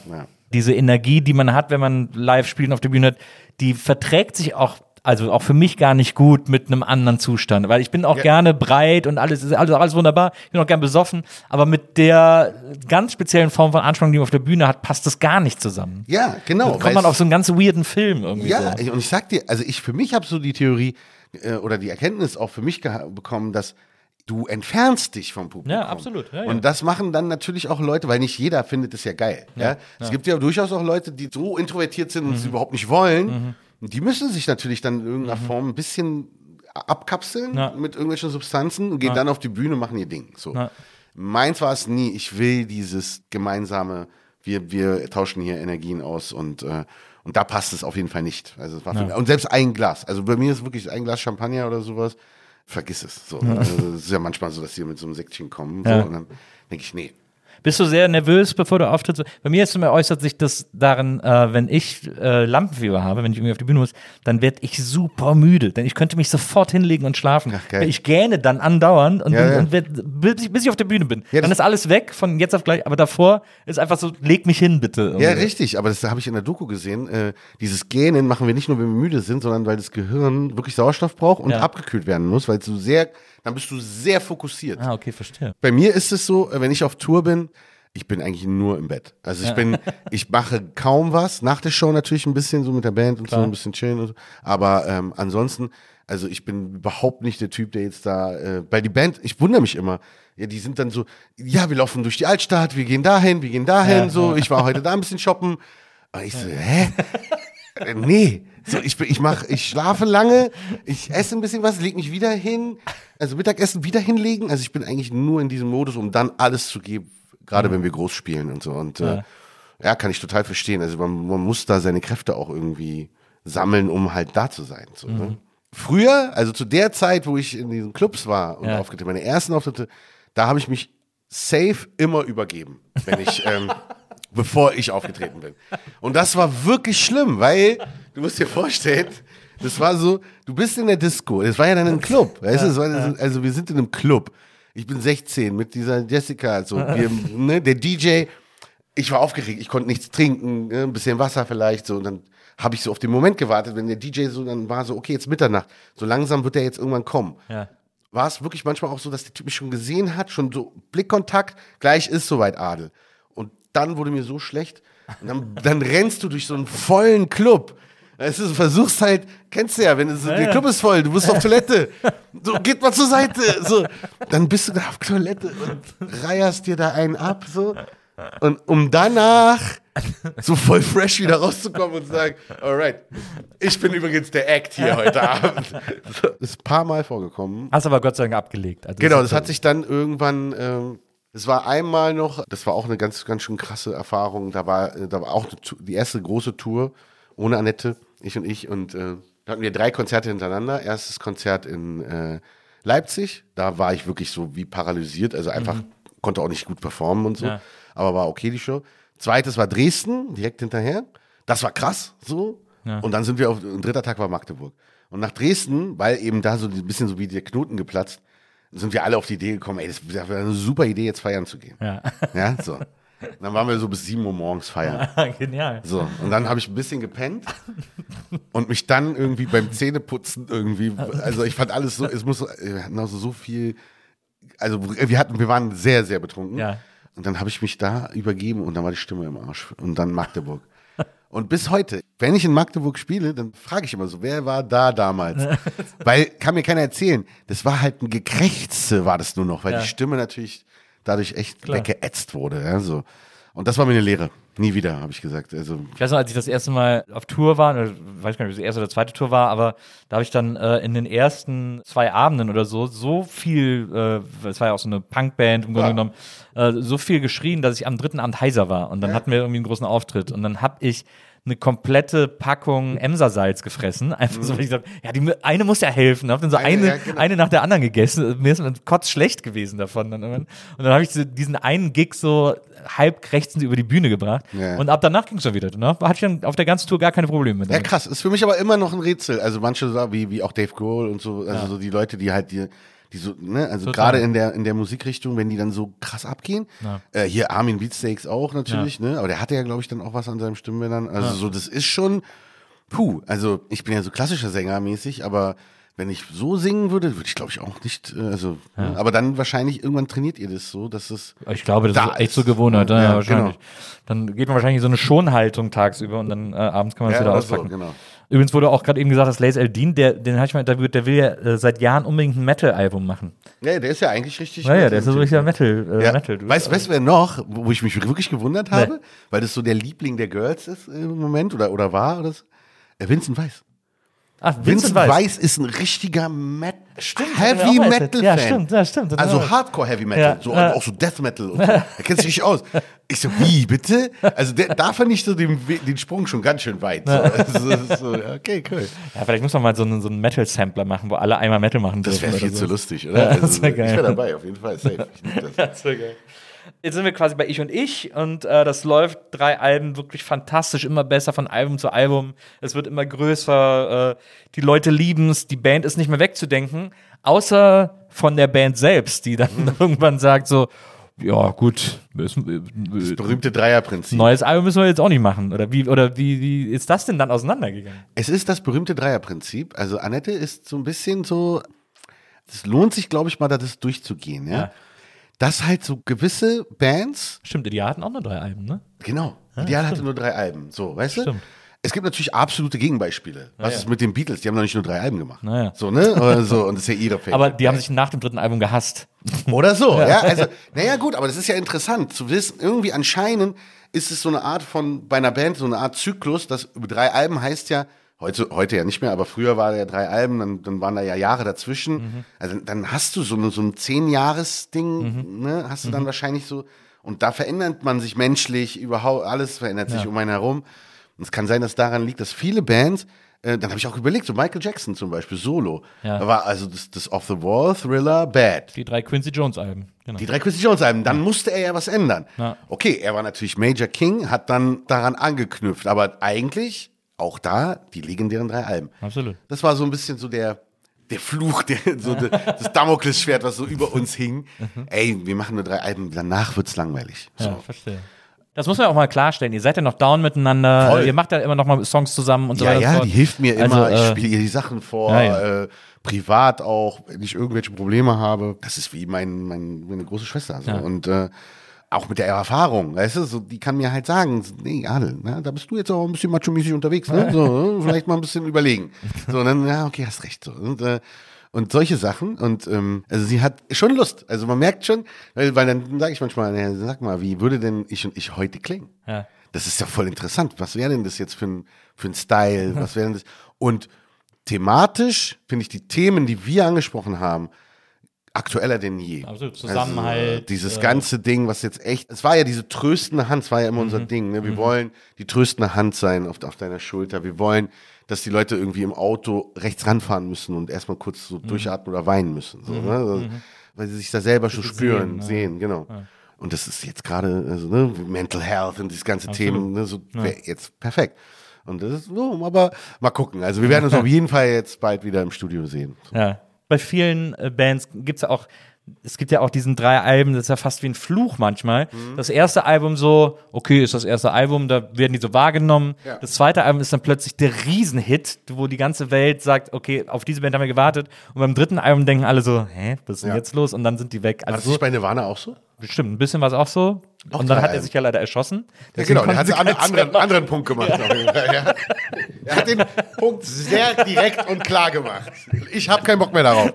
Diese Energie, die man hat, wenn man live spielt und auf der Bühne hat, die verträgt sich auch, also auch für mich gar nicht gut mit einem anderen Zustand. Weil ich bin auch Ja. gerne breit und alles ist alles, alles wunderbar. Ich bin auch gern besoffen. Aber mit der ganz speziellen Form von Anspannung, die man auf der Bühne hat, passt das gar nicht zusammen. Ja, genau. Dann kommt man auf so einen ganz weirden Film irgendwie Ja, so. und ich sag dir, also ich für mich habe so die Theorie äh, oder die Erkenntnis auch für mich bekommen, dass du entfernst dich vom Publikum. Ja, absolut, ja, ja. Und das machen dann natürlich auch Leute, weil nicht jeder findet es ja geil. Ja, Es gibt ja durchaus auch Leute, die so introvertiert sind und Mhm. es überhaupt nicht wollen. Und Die müssen sich natürlich dann in irgendeiner Form ein bisschen abkapseln Mhm. Mit irgendwelchen Substanzen und gehen dann auf die Bühne und machen ihr Ding. So. Meins war es nie, ich will dieses gemeinsame, wir, wir tauschen hier Energien aus und, äh, und da passt es auf jeden Fall nicht. Also und selbst ein Glas, also bei mir ist wirklich ein Glas Champagner oder sowas, vergiss es. So. Also es ist ja manchmal so, dass die mit so einem Säckchen kommen so, Ja. und dann denke ich, nee. Bist du sehr nervös, bevor du auftrittst? Bei mir ist immer äußert sich das darin, äh, wenn ich äh, Lampenfieber habe, wenn ich irgendwie auf die Bühne muss, dann werde ich super müde, denn ich könnte mich sofort hinlegen und schlafen. Ach, geil. ich gähne dann andauernd und, Ja, ja. und werd, bis, ich, bis ich auf der Bühne bin. Ja, dann ist alles weg von jetzt auf gleich, aber davor ist einfach so, leg mich hin bitte. Ja, Irgendwie. richtig, aber das habe ich in der Doku gesehen. Äh, dieses Gähnen machen wir nicht nur, wenn wir müde sind, sondern weil das Gehirn wirklich Sauerstoff braucht und Ja. abgekühlt werden muss, weil du sehr, dann bist du sehr fokussiert. Ah, okay, verstehe. Bei mir ist es so, äh, wenn ich auf Tour bin, ich bin eigentlich nur im Bett. Also ich bin, ich mache kaum was. Nach der Show natürlich ein bisschen so mit der Band und so ein bisschen chillen und so. Aber ähm, ansonsten, also ich bin überhaupt nicht der Typ, der jetzt da, äh, bei die Band, ich wundere mich immer. Ja, die sind dann so, ja, wir laufen durch die Altstadt, wir gehen dahin, wir gehen dahin, so. Ich war heute da ein bisschen shoppen. Und ich so, hä? Äh, Nee, so ich, ich mach, ich schlafe lange, ich esse ein bisschen was, leg mich wieder hin, also Mittagessen wieder hinlegen. Also ich bin eigentlich nur in diesem Modus, um dann alles zu geben, gerade wenn wir groß spielen und so. Und ja, äh, ja kann ich total verstehen. Also man, man muss da seine Kräfte auch irgendwie sammeln, um halt da zu sein. So, ne? Früher, also zu der Zeit, wo ich in diesen Clubs war und Ja. aufgetreten, meine ersten Auftritte, da habe ich mich safe immer übergeben, wenn ich, ähm, bevor ich aufgetreten bin. Und das war wirklich schlimm, weil du musst dir vorstellen, das war so, du bist in der Disco, das war ja dann ein Club, weißt du, war, also wir sind in einem Club. Ich bin 16 mit dieser Jessica, so, wir, ne, der DJ, ich war aufgeregt, ich konnte nichts trinken, ne, ein bisschen Wasser vielleicht, so, und dann habe ich so auf den Moment gewartet, wenn der DJ so, dann war so, okay, jetzt Mitternacht, so langsam wird der jetzt irgendwann kommen Ja. war es wirklich manchmal auch so, dass der Typ mich schon gesehen hat, schon so Blickkontakt, gleich ist soweit Adel. Und dann wurde mir so schlecht. Und dann, dann rennst du durch so einen vollen Club. Weißt du, du versuchst halt, kennst du ja, wenn es, der Club ist voll, du bist auf Toilette. So, geht mal zur Seite. So, dann bist du da auf Toilette und reierst dir da einen ab, so. Und um danach so voll fresh wieder rauszukommen und zu sagen, alright, ich bin übrigens der Act hier heute Abend. So, Das ist ein paar Mal vorgekommen. Hast aber Gott sei Dank abgelegt. Also Genau, das hat sich dann irgendwann, ähm, es war einmal noch, das war auch eine ganz, ganz schön krasse Erfahrung. Da war, äh, da war auch die erste große Tour ohne Annette, ich und ich. Und äh, da hatten wir drei Konzerte hintereinander. Erstes Konzert in äh, Leipzig, da war ich wirklich so wie paralysiert, also einfach konnte auch nicht gut performen und so, Ja. aber war okay die Show. Zweites war Dresden, direkt hinterher. Das war krass, so. Und dann sind wir auf, ein dritter Tag war Magdeburg. Und nach Dresden, weil eben da so ein bisschen so wie der Knoten geplatzt, sind wir alle auf die Idee gekommen, ey, das wäre eine super Idee, jetzt feiern zu gehen. Ja. Ja, so. Dann waren wir so bis 7 Uhr morgens feiern. Genial. So, und dann habe ich ein bisschen gepennt und mich dann irgendwie beim Zähneputzen irgendwie, also ich fand alles so, es muss, wir hatten also so viel, also wir hatten, wir waren sehr, sehr betrunken. Ja. Und dann habe ich mich da übergeben und dann war die Stimme im Arsch. Und dann Magdeburg. Und bis heute, wenn ich in Magdeburg spiele, dann frage ich immer so, wer war da damals? weil kann mir keiner erzählen. Das war halt ein Gekrächze, war das nur noch, weil Ja. die Stimme natürlich dadurch echt weggeätzt wurde. Ja, so. Und das war mir eine Lehre. Nie wieder, habe ich gesagt. Also, Ich weiß noch, als ich das erste Mal auf Tour war, oder, weiß gar nicht, ob es die erste oder zweite Tour war, aber da habe ich dann äh, in den ersten zwei Abenden oder so so viel, äh, es war ja auch so eine Punkband im Grunde genommen, äh, so viel geschrien, dass ich am dritten Abend heiser war. Und dann hatten wir irgendwie einen großen Auftritt. Und dann habe ich eine komplette Packung Emsersalz gefressen. Einfach so, weil ich dachte, ja, die eine muss ja helfen. Hab dann so Eine, eine, ja, genau. eine nach der anderen gegessen. Mir ist man kotz schlecht gewesen davon. Dann. Und dann habe ich so diesen einen Gig so halb krächzend über die Bühne gebracht. Ja. Und ab danach ging es dann wieder. Danach hatte ich dann auf der ganzen Tour gar keine Probleme mit. Ja, krass. Ist für mich aber immer noch ein Rätsel. Also manche wie, wie auch Dave Grohl und so, also so die Leute, die halt die, die so, ne, also Total. gerade in der, in der Musikrichtung, wenn die dann so krass abgehen. Äh, hier Armin Beatsteaks auch natürlich, ne? Aber der hatte ja, glaube ich, dann auch was an seinen Stimmbändern. Also so, das ist schon, puh, also ich bin ja so klassischer Sänger mäßig, aber wenn ich so singen würde, würde ich glaube ich auch nicht, äh, also, ne? aber dann wahrscheinlich irgendwann trainiert ihr das so, dass es Ich glaube, das Da ist echt so Gewohnheit, ja, Ja, wahrscheinlich. Dann geht man wahrscheinlich in so eine Schonhaltung tagsüber und dann äh, abends kann man es Ja, wieder oder so, auspacken. genau. Übrigens wurde auch gerade eben gesagt, dass Lace Eldin, der, den hab ich mal interviewt, der will ja äh, seit Jahren unbedingt ein Metal-Album machen. Ja, der ist ja eigentlich richtig. Ja, ja, der ist so richtiger Metal. Äh, Ja. Metal weißt du, weißt du, wer noch, wo ich mich wirklich gewundert habe, weil das so der Liebling der Girls ist im Moment oder, oder war oder so? Äh, Vincent Weiss. Ach, Vincent Weiss ist ein richtiger Met Stimmt, Heavy Metal. Fan. Ja, stimmt, ja, stimmt. Also Hardcore Heavy Metal, Ja, so ja. auch so Death Metal und so. Er kennt sich richtig aus. Ich so, wie bitte? Also der, da fand ich so den, den Sprung schon ganz schön weit. So, also, so, okay, cool. Ja, vielleicht muss man mal so einen, so einen Metal-Sampler machen, wo alle einmal Metal machen Das wäre viel zu so. lustig, oder? Also, ich wäre dabei, auf jeden Fall. Safe. Ich das. Das wär geil. Jetzt sind wir quasi bei Ich und Ich und äh, das läuft drei Alben wirklich fantastisch, immer besser von Album zu Album. Es wird immer größer, äh, die Leute lieben es, die Band ist nicht mehr wegzudenken, außer von der Band selbst, die dann irgendwann sagt so, ja gut, müssen, Das äh, berühmte Dreierprinzip. neues Album müssen wir jetzt auch nicht machen. Oder wie, oder wie, wie ist das denn dann auseinandergegangen? Es ist das berühmte Dreierprinzip. Also Annette ist so ein bisschen so, es lohnt sich, glaube ich, mal, da das durchzugehen, ja. Ja. Dass halt so gewisse Bands, Stimmt, die hatten auch nur drei Alben, ne? genau, Ideal hatte nur drei Alben, so, weißt du? Stimmt. Es gibt natürlich absolute Gegenbeispiele. Was ja. ist mit den Beatles? Die haben noch nicht nur drei Alben gemacht. Naja. So, ne? Oder so, und das ist ja ihre Fähigkeit. Aber die haben sich nach dem dritten Album gehasst. Oder so, ja. Also, naja, gut, aber das ist ja interessant zu wissen. Irgendwie anscheinend ist es so eine Art von, bei einer Band, so eine Art Zyklus, dass über drei Alben heißt ja, heute, heute ja nicht mehr, aber früher war ja drei Alben, dann, dann waren da ja Jahre dazwischen. Also dann hast du so, eine, so ein Zehn-Jahres-Ding, ne, hast du dann wahrscheinlich so, und da verändert man sich menschlich, überhaupt, alles verändert sich um einen herum. Und es kann sein, dass daran liegt, dass viele Bands, äh, dann habe ich auch überlegt, so Michael Jackson zum Beispiel, Solo, Ja. da war also das, das Off the Wall, Thriller, Bad. Die drei Quincy Jones Alben. Genau. Die drei Quincy Jones Alben, dann musste er ja was ändern. Ja. Okay, er war natürlich Major King, hat dann daran angeknüpft, aber eigentlich auch da die legendären drei Alben. Absolut. Das war so ein bisschen so der der Fluch, der, so de, das Damoklesschwert, was so über uns hing. Ey, wir machen nur drei Alben, danach wird's langweilig. So. Ja, verstehe. Das muss man auch mal klarstellen. Ihr seid ja noch down miteinander. Voll. Ihr macht ja immer noch mal Songs zusammen und so Ja, weiter. ja, fort. die hilft mir immer. Also, ich äh, spiele ihr die Sachen vor, ja, ja. Äh, privat auch, wenn ich irgendwelche Probleme habe. Das ist wie mein, mein, meine große Schwester. So. Ja. Und äh, auch mit der Erfahrung, weißt du, so, die kann mir halt sagen, nee, Adel, ne, da bist du jetzt auch ein bisschen macho-mäßig unterwegs, ne? So, vielleicht mal ein bisschen überlegen. So, dann, ja, okay, hast recht. So. Und, äh, und solche Sachen. Und ähm, also sie hat schon Lust. Also man merkt schon, weil, weil dann sage ich manchmal, naja, sag mal, wie würde denn ich und ich heute klingen? Ja. Das ist ja voll interessant. Was wäre denn das jetzt für ein, für ein Style? Was wäre denn das? Und thematisch finde ich die Themen, die wir angesprochen haben, aktueller denn je. Absolut. Zusammenhalt, Also, dieses äh, ganze Ding, was jetzt echt, es war ja diese tröstende Hand, es war ja immer Mhm. unser Ding. Ne? Wir wollen die tröstende Hand sein auf, auf deiner Schulter. Wir wollen, dass die Leute irgendwie im Auto rechts ranfahren müssen und erstmal kurz so Mhm. durchatmen oder weinen müssen. So, ne? also, Weil sie sich da selber schon spüren, sehen, sehen, ja. genau. Und das ist jetzt gerade, also, ne, Mental Health und dieses ganze Themen, ne, so wär jetzt perfekt. Und das ist so, aber mal gucken. Also wir werden uns auf jeden Fall jetzt bald wieder im Studio sehen. Ja. Bei vielen äh, Bands gibt's ja auch, es gibt ja auch diesen drei Alben, das ist ja fast wie ein Fluch manchmal. Mhm. Das erste Album so, okay, ist das erste Album, da werden die so wahrgenommen. Ja. Das zweite Album ist dann plötzlich der Riesenhit, wo die ganze Welt sagt, okay, auf diese Band haben wir gewartet. Und beim dritten Album denken alle so, hä, was ist denn Ja. jetzt los? Und dann sind die weg. War das Also nicht bei Nirvana auch so? bestimmt, ein bisschen was auch so. Auch und dann hat er sich ja leider erschossen. Ja, genau, der hat konnten einen anderen, anderen, anderen Punkt gemacht. ja. Er hat den Punkt sehr direkt und klar gemacht. Ich habe keinen Bock mehr darauf.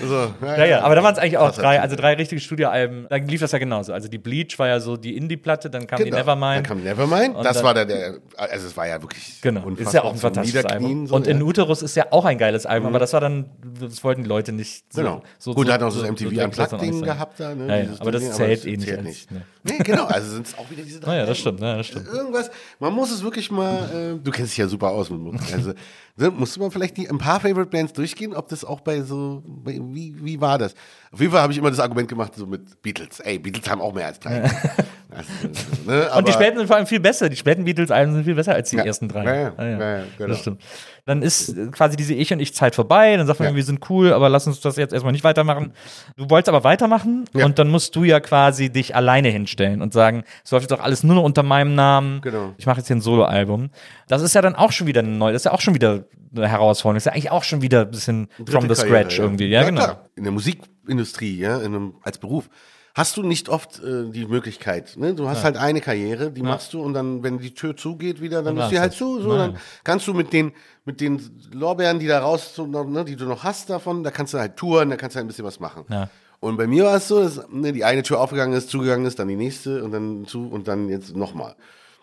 So, Ja, ja, aber da waren es eigentlich auch drei, also drei richtige Studioalben. Dann lief das ja genauso. Also die Bleach war ja so die Indie-Platte, dann kam die Genau. Nevermind. Dann kam Nevermind. Das dann- war der, der, also es war ja wirklich Genau, ist unfassbar ja auch ein fantastisches Album. so, und in ja. Mhm. Uterus ist ja auch ein geiles Album, aber das war dann, das wollten die Leute nicht so. Genau. So, Gut, so, er hat auch so so- MTV dann nicht sein. gehabt da. Ne? Ja, ja, aber das Ding, zählt eh nicht zählt nicht. ne. Nee, genau, also sind es auch wieder diese drei. Naja, das Alben. stimmt, ja, das stimmt. Irgendwas, man muss es wirklich mal, äh, du kennst dich ja super aus mit Musik, also musst du mal vielleicht die, ein paar Favorite Bands durchgehen, ob das auch bei so, bei, wie, wie war das? Auf jeden Fall habe ich immer das Argument gemacht, so mit Beatles. Ey, Beatles haben auch mehr als drei. Also, ne, Und die späten sind vor allem viel besser. Die späten Beatles-Alben sind viel besser als die Ja. ersten drei. Ja, ja. Ja, ja, genau. Das stimmt. Dann ist äh, quasi diese Ich und Ich-Zeit vorbei. Dann sagt man, wir sind cool, aber lass uns das jetzt erstmal nicht weitermachen. Du wolltest aber weitermachen und dann musst du ja quasi dich alleine hinstellen und sagen, es läuft jetzt auch alles nur noch unter meinem Namen. Genau. Ich mache jetzt hier ein Soloalbum. Das ist ja dann auch schon wieder neu. Das ist ja auch schon wieder eine Herausforderung. Das ist ja eigentlich auch schon wieder ein bisschen from dritte the Karriere, scratch irgendwie. Ja, genau. In der Musikindustrie, ja, in einem, als Beruf, hast du nicht oft äh, die Möglichkeit. Ne? Du hast halt eine Karriere, die machst du und dann, wenn die Tür zugeht wieder, dann, Dann ist die war's halt zu. So, Nein. dann kannst du mit den, mit den Lorbeeren, die da raus, so, ne, die du noch hast davon, da kannst du halt touren, da kannst du halt ein bisschen was machen. Ja. Und bei mir war es so, dass ne, die eine Tür aufgegangen ist, zugegangen ist, dann die nächste und dann zu und dann jetzt nochmal.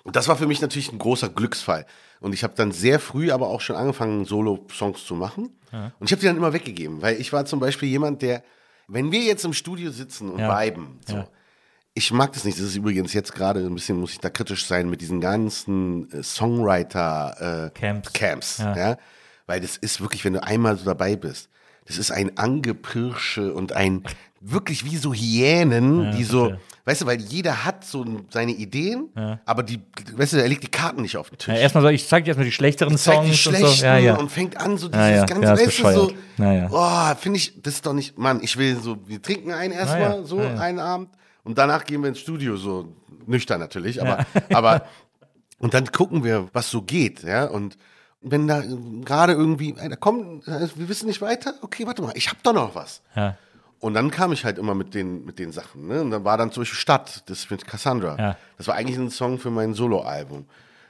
Und das war für mich natürlich ein großer Glücksfall. Und ich habe dann sehr früh aber auch schon angefangen, Solo-Songs zu machen. Und ich habe die dann immer weggegeben, weil ich war zum Beispiel jemand, der, wenn wir jetzt im Studio sitzen und Ja. viben, so, Ja. ich mag das nicht. Das ist übrigens jetzt gerade ein bisschen, muss ich da kritisch sein, mit diesen ganzen äh, Songwriter äh. Camps Ja. ja. Weil das ist wirklich, wenn du einmal so dabei bist, das ist ein Angepirsche und ein wirklich wie so Hyänen, die so, verstehe. weißt du, weil jeder hat so seine Ideen, aber die, weißt du, er legt die Karten nicht auf den Tisch. Ja, erstmal so, ich zeig dir erstmal die schlechteren zeigt Songs die und schlechten so. Ja, ja. und fängt an so dieses Ja, ja. ganze, Ja, weißt du, so. Ja, ja. oh, finde ich, das ist doch nicht, Mann, ich will so, wir trinken einen erstmal, Ja, ja. so Ja, ja. einen Abend und danach gehen wir ins Studio, so nüchtern natürlich, aber, aber, und dann gucken wir, was so geht, ja, und wenn da gerade irgendwie, da kommt, wir wissen nicht weiter, okay, warte mal, ich hab doch noch was. Ja. Und dann kam ich halt immer mit den, mit den Sachen. Ne? Und dann war dann zum Beispiel Stadt, das mit Cassandra. Ja. Das war eigentlich ein Song für mein Soloalbum.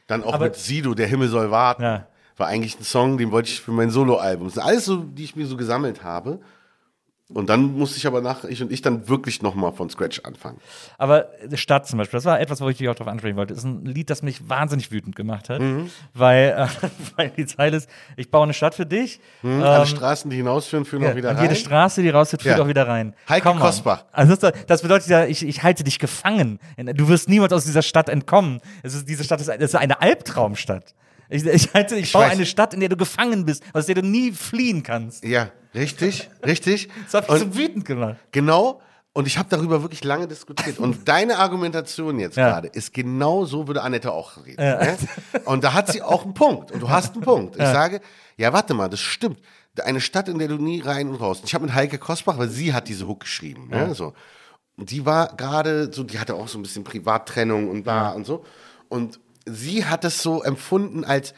Dann auch Aber- mit Sido, Der Himmel soll warten. Ja. War eigentlich ein Song, den wollte ich für mein Soloalbum. Das sind alles so, die ich mir so gesammelt habe. Und dann musste ich aber nach, ich und ich dann wirklich nochmal von Scratch anfangen. Aber Stadt zum Beispiel, das war etwas, wo ich dich auch drauf ansprechen wollte. Das ist ein Lied, das mich wahnsinnig wütend gemacht hat. Mhm. Weil, äh, weil die Zeile ist, ich baue eine Stadt für dich. Ähm, Alle Straßen, die hinausführen, führen ja, auch wieder und rein. jede Straße, die rausführt, führt Ja. auch wieder rein. Heike on. Kosbach. Also das, das bedeutet ja, ich, ich halte dich gefangen. Du wirst niemals aus dieser Stadt entkommen. Es ist, diese Stadt ist, ist eine Albtraumstadt. Ich, ich, halte, ich, baue weiß. eine Stadt, in der du gefangen bist, aus der du nie fliehen kannst. ja, richtig, richtig. Das hat mich Und so wütend gemacht. Genau. Und ich habe darüber wirklich lange diskutiert. Und deine Argumentation jetzt Ja. gerade ist genau so, würde Annette auch reden. Ne? Und da hat sie auch einen Punkt. Und du hast einen Punkt. Ich sage, ja, warte mal, das stimmt. Eine Stadt, in der du nie rein und raus. Ich habe mit Heike Kosbach, weil sie hat diese Hook geschrieben. Ne? So. Und die war gerade so, die hatte auch so ein bisschen Privattrennung und bla und so. Und sie hat es so empfunden als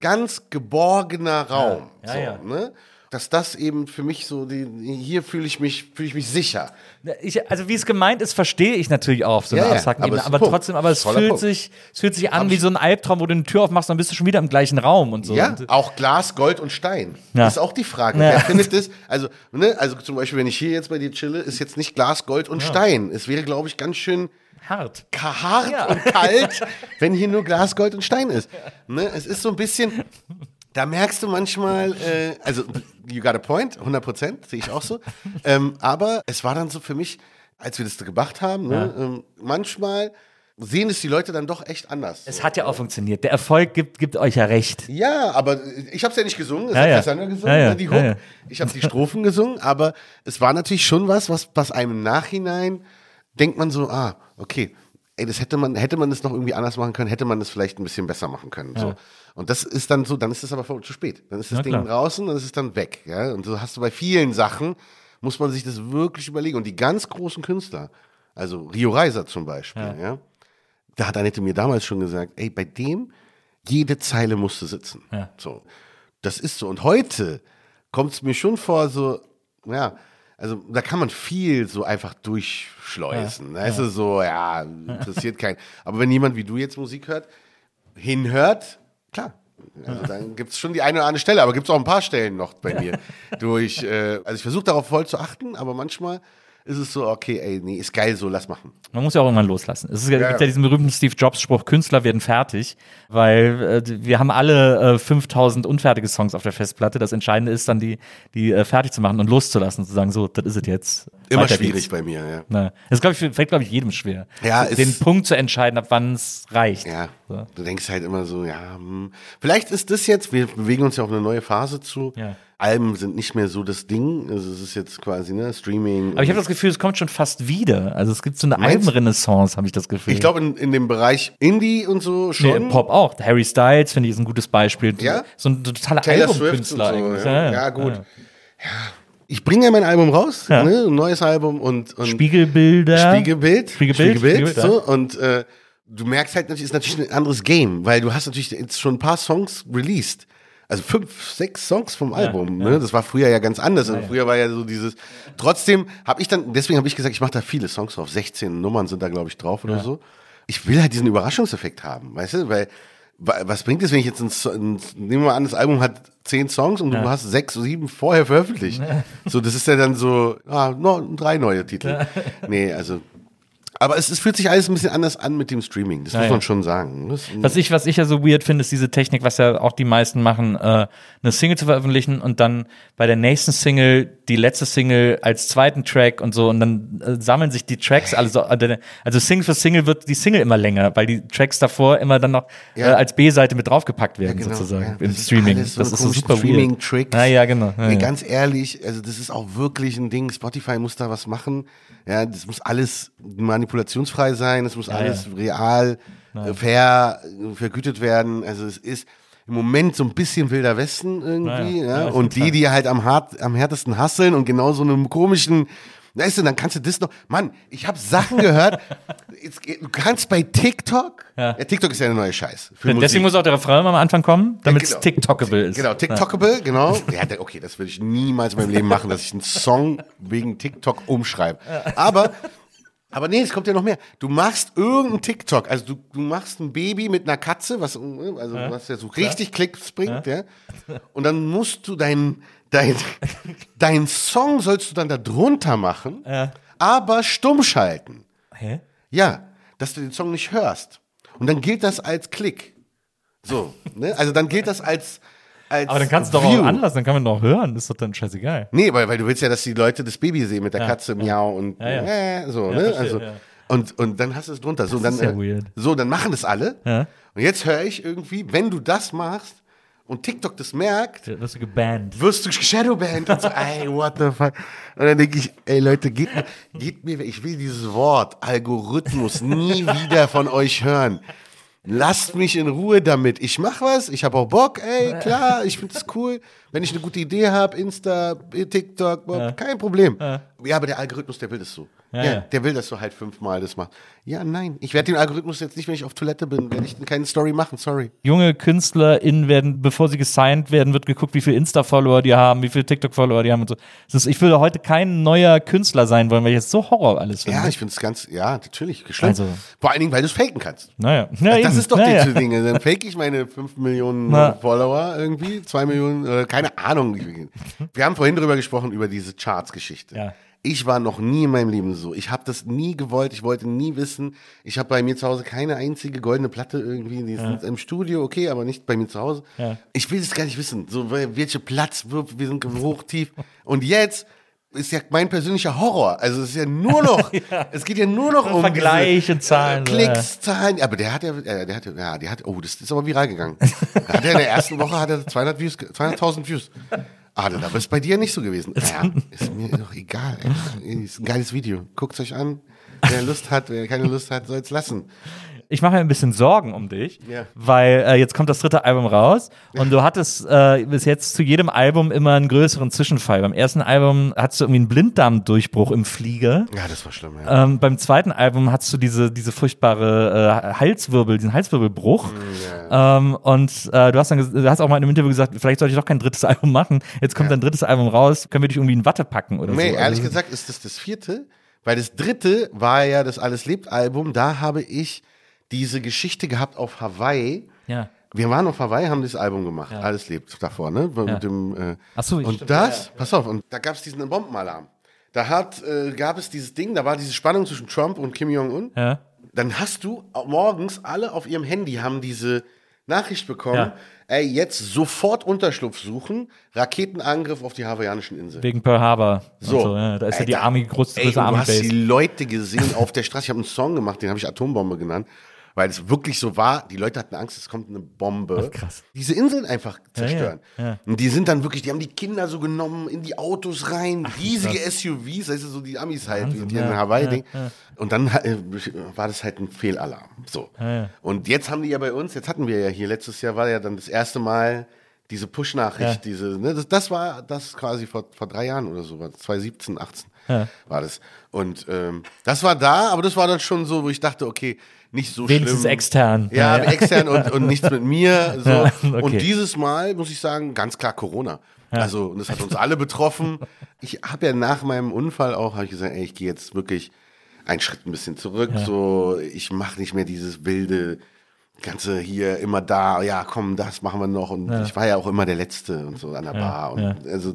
ganz geborgener Raum. Ja, so, ja. Ne? Dass das eben für mich so, die, hier fühle ich mich, fühle ich mich sicher. Ich, also wie es gemeint ist, verstehe ich natürlich auch auf so Ja, einer ja, abstrakten aber Ebene. Aber Punkt. trotzdem, aber es Voller fühlt Punkt. sich, es fühlt sich an wie so ein Albtraum, wo du eine Tür aufmachst, dann bist du schon wieder im gleichen Raum und so. Ja, auch Glas, Gold und Stein. Ja. Ist auch die Frage. Ja. Wer findet das? Also, ne, also zum Beispiel, wenn ich hier jetzt bei dir chille, ist jetzt nicht Glas, Gold und Stein. Es wäre, glaube ich, ganz schön hart. hart Ja. und kalt, wenn hier nur Glas, Gold und Stein ist. Ne, es ist so ein bisschen, da merkst du manchmal, äh, also, you got a point, 100 Prozent, sehe ich auch so. ähm, aber es war dann so für mich, als wir das gemacht haben, ne, ähm, manchmal sehen es die Leute dann doch echt anders. Es hat ja auch funktioniert. Der Erfolg gibt, gibt euch ja recht. Ja, aber ich habe es ja nicht gesungen, es Ja, hat ja. Cassandra gesungen, Ja, ja. ne, die Hook. Ja, ja. Ich habe die Strophen gesungen, aber es war natürlich schon was, was, was einem im Nachhinein denkt man so, ah, okay, ey, das hätte man, hätte man das noch irgendwie anders machen können, hätte man das vielleicht ein bisschen besser machen können. So. Und das ist dann so, dann ist es aber voll zu spät. Dann ist das Na Ding klar. draußen, dann ist es dann weg. Ja? Und so hast du bei vielen Sachen, muss man sich das wirklich überlegen. Und die ganz großen Künstler, also Rio Reiser zum Beispiel, ja. da hat Annette mir damals schon gesagt, ey, bei dem, jede Zeile musste sitzen. Ja. So. Das ist so. Und heute kommt es mir schon vor, so, ja, also da kann man viel so einfach durchschleusen. Da ist es so, ja, interessiert keinen. Aber wenn jemand wie du jetzt Musik hört, hinhört, klar, Also dann gibt es schon die eine oder andere Stelle, aber gibt es auch ein paar Stellen noch bei mir. durch, äh, also ich versuche darauf voll zu achten, aber manchmal ist es so, okay, ey, nee, ist geil so, lass machen. Man muss ja auch irgendwann loslassen. Es ist, ja, gibt ja. diesen berühmten Steve Jobs-Spruch, Künstler werden fertig, weil äh, wir haben alle äh, 5000 unfertige Songs auf der Festplatte. Das Entscheidende ist dann, die, die äh, fertig zu machen und loszulassen, zu sagen, so, das ist es jetzt. Immer Weiter schwierig geht's. bei mir, ja. Na, das glaub ich, fällt, glaube ich, jedem schwer. Ja, den Punkt zu entscheiden, ab wann es reicht. Ja, So. du denkst halt immer so, ja, hm. vielleicht ist das jetzt, wir bewegen uns ja auf eine neue Phase zu. Ja. Alben sind nicht mehr so das Ding, also es ist jetzt quasi, ne, Streaming. Aber ich habe das Gefühl, es kommt schon fast wieder. Also es gibt so eine? Albenrenaissance, habe ich das Gefühl. ich glaube, in, in dem Bereich Indie und so Nee, schon. Pop auch. Harry Styles, finde ich, ist ein gutes Beispiel. Ja? So ein totaler Taylor Swift und so, eigentlich. ja. ja, gut. Ich bringe ja mein Album raus, Ja. ne, ein neues Album und, und Spiegelbilder. Spiegelbild, Spiegelbild, Spiegelbild, so, und äh, du merkst halt natürlich, ist natürlich ein anderes Game, weil du hast natürlich jetzt schon ein paar Songs released. Also fünf, sechs Songs vom Album. Ne? Das war früher ja ganz anders. Also Früher war ja so dieses. Trotzdem habe ich dann, deswegen habe ich gesagt, ich mache da viele Songs drauf. 16 Nummern sind da, glaube ich, drauf oder so. Ich will halt diesen Überraschungseffekt haben, weißt du? Weil wa- was bringt es, wenn ich jetzt ein, ein nehmen wir mal an, das Album hat zehn Songs und du hast sechs, sieben vorher veröffentlicht. So, das ist ja dann so, ah, no, drei neue Titel. Nee, also. Aber es, es fühlt sich alles ein bisschen anders an mit dem Streaming. Das muss ja. man schon sagen. Das, Was ich, was ich ja so weird finde, ist diese Technik, was ja auch die meisten machen, äh, eine Single zu veröffentlichen und dann bei der nächsten Single die letzte Single als zweiten Track und so und dann äh, sammeln sich die Tracks alle so, äh, also Single für Single wird die Single immer länger, weil die Tracks davor immer dann noch Ja. äh, als B-Seite mit draufgepackt werden genau, sozusagen im ist Streaming. alles so das ist so super weird. Streaming-Tricks. Ja, ja, genau. Ja, Nee, ja. ganz ehrlich, also das ist auch wirklich ein Ding. Spotify muss da was machen. Ja, das muss alles manipulationsfrei sein. Es muss alles real, äh, fair, äh, vergütet werden. Also es ist im Moment so ein bisschen wilder Westen irgendwie. Ja, Ja, ja, und die, die halt am, hart, am härtesten hasseln und genau so einem komischen Weißt du, dann kannst du das noch. Mann, ich habe Sachen gehört. Jetzt, du kannst bei TikTok. Ja. TikTok ist ja eine neue Scheiß. Für Deswegen Musik. muss auch der Refrain am Anfang kommen, damit es genau. TikTokable ist. Genau, TikTokable, genau. Ja, okay, das würde ich niemals in meinem Leben machen, dass ich einen Song wegen TikTok umschreibe. Aber, aber nee, es kommt ja noch mehr. Du machst irgendeinen TikTok, also du, du machst ein Baby mit einer Katze, was, also was ja so richtig Klicks bringt, ja. Und dann musst du dein, dein, dein Song sollst du dann da drunter machen, aber stumm schalten. Hä? Ja, dass du den Song nicht hörst. Und dann gilt das als Klick. So, ne? Also dann gilt das als, als Aber dann kannst du doch View. auch anlassen, dann kann man doch hören, ist doch dann scheißegal. Nee, weil, weil du willst ja, dass die Leute das Baby sehen mit der Katze, miau und Ja, ja. äh, so, Ja, ne? verstehe, also, ja. und, und dann hast du es drunter. So, dann, ja äh, so, dann machen das alle. Ja. Und jetzt höre ich irgendwie, wenn du das machst und TikTok das merkt, Da wirst du gebannt. wirst du Shadowband und so, ey, what the fuck. Und dann denke ich, ey Leute, geht mir, geht mir, ich will dieses Wort Algorithmus nie wieder von euch hören. Lasst mich in Ruhe damit. Ich mach was, ich habe auch Bock, ey, klar, ich finde es cool. Wenn ich eine gute Idee habe, Insta, TikTok, Bob, kein Problem. Ja. Aber der Algorithmus, der will das so. Ja, Ja, ja. Der will, dass du halt fünfmal das machst. Ja, nein. Ich werde den Algorithmus jetzt nicht, wenn ich auf Toilette bin, werde ich keine Story machen, sorry. Junge KünstlerInnen werden, bevor sie gesigned werden, wird geguckt, wie viele Insta-Follower die haben, wie viele TikTok-Follower die haben und so. Das ist, ich würde heute kein neuer Künstler sein wollen, weil ich jetzt so Horror alles finde. Ja, ich finde es ganz, ja, natürlich, schlimm. Also- Vor allen Dingen, weil du es faken kannst. naja. Ja, das eben. ist doch naja. die Dinge. Dann fake ich meine 5 Millionen Na. Follower irgendwie, 2 Millionen, äh, keine Ahnung. Wir haben vorhin darüber gesprochen, über diese Charts-Geschichte. Ja. Ich war noch nie in meinem Leben so. Ich habe das nie gewollt. Ich wollte nie wissen. Ich habe bei mir zu Hause keine einzige goldene Platte irgendwie. Die sind im Studio, okay, aber nicht bei mir zu Hause. Ja. Ich will es gar nicht wissen. So, wel- welche Platz, wir wir sind hoch, tief. Und jetzt ist ja mein persönlicher Horror. Also es ist ja nur noch, es geht ja nur noch um Vergleich diese, und Zahlen, Klicks, Zahlen. Aber der hat ja, äh, der hat ja, ja, der hat, oh, das ist aber viral gegangen. Hat ja in der ersten Woche hat er 200 Views, ge- 200.000 Views. Ah, das aber ist bei dir nicht so gewesen. Ja, ist mir doch egal. Ey. Ist ein geiles Video. Guckt's euch an. Wer Lust hat, wer keine Lust hat, soll's lassen. Ich mache mir ein bisschen Sorgen um dich, Ja. weil äh, jetzt kommt das dritte Album raus und du hattest äh, bis jetzt zu jedem Album immer einen größeren Zwischenfall. Beim ersten Album hattest du irgendwie einen Blinddarmdurchbruch im Flieger. Ja, das war schlimm. Ja. Ähm, beim zweiten Album hattest du diese, diese furchtbare äh, Halswirbel, diesen Halswirbelbruch. Ähm, und äh, du hast dann du hast auch mal in einem Interview gesagt, vielleicht sollte ich doch kein drittes Album machen. Jetzt kommt dein drittes Album raus, können wir dich irgendwie in Watte packen oder Nee, so. ehrlich Also, gesagt ist das das vierte, weil das dritte war ja das Alles lebt Album, da habe ich diese Geschichte gehabt auf Hawaii. Ja. Wir waren auf Hawaii, haben das Album gemacht. Alles lebt davor, ne? Mit dem, äh, Ach so, und stimmt, das, pass auf, und da gab es diesen Bombenalarm. Da hat, äh, gab es dieses Ding, da war diese Spannung zwischen Trump und Kim Jong-un. Ja. Dann hast du morgens alle auf ihrem Handy haben diese Nachricht bekommen, Ja. ey, jetzt sofort Unterschlupf suchen, Raketenangriff auf die hawaiianischen Inseln. Wegen Pearl Harbor. So. So, ja. Da ist ja die Alter. Army, groß, Ey, größte und du Army hast die Base. Leute gesehen auf der Straße. Ich habe einen Song gemacht, den habe ich Atombombe genannt, weil es wirklich so war. Die Leute hatten Angst, es kommt eine Bombe. krass. Diese Inseln einfach zerstören. ja, ja. Und die sind dann wirklich, die haben die Kinder so genommen, in die Autos rein, riesige SUVs, weißt du, so die Amis halt, Wahnsinn, die ja, in Hawaii-Ding. Und dann äh, war das halt ein Fehlalarm. So. ja. Und jetzt haben die ja bei uns, jetzt hatten wir ja hier, letztes Jahr war ja dann das erste Mal diese Push-Nachricht, Ja. diese, ne, das, das war das quasi vor, vor drei Jahren oder so, 2017, 18 Ja. war das. Und ähm, das war da, aber das war dann schon so, wo ich dachte, okay, nicht so Wenigstens schlimm. extern. Ja, Ja, ja. extern und, und nichts mit mir. So. Ja, okay. Und dieses Mal muss ich sagen, ganz klar Corona. Also, und das hat uns alle betroffen. Ich habe ja nach meinem Unfall auch, habe ich gesagt, ey, ich gehe jetzt wirklich einen Schritt ein bisschen zurück. So, ich mache nicht mehr dieses wilde ganze hier immer da. Ja, komm, das machen wir noch. Und ich war ja auch immer der Letzte und so an der Bar. Und ja. also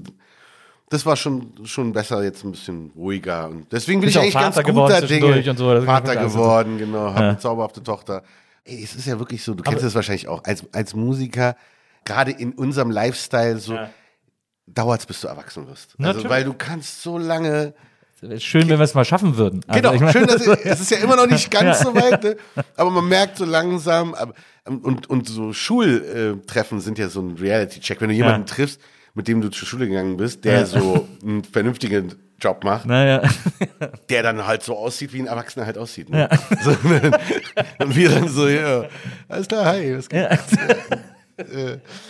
das war schon, schon besser, jetzt ein bisschen ruhiger. Und deswegen bin ich auch eigentlich Vater ganz guter Dinge. und so, ich Vater geworden, genau. Hab Ja. eine zauberhafte Tochter. Ey, es ist ja wirklich so, du kennst es wahrscheinlich auch, als, als Musiker, gerade in unserem Lifestyle, so Ja. dauert es, bis du erwachsen wirst. Also, weil du kannst so lange. Schön, wenn wir es mal schaffen würden. Also, Genau, ich meine- schön, dass es, es ist ja immer noch nicht ganz so weit, ne? aber man merkt so langsam, und, und so Schultreffen sind ja so ein Reality-Check. Wenn du jemanden Ja. triffst, mit dem du zur Schule gegangen bist, der Ja. so einen vernünftigen Job macht, Naja. der dann halt so aussieht, wie ein Erwachsener halt aussieht. Ne? So, und wir dann so, ja, alles klar, hi, was geht?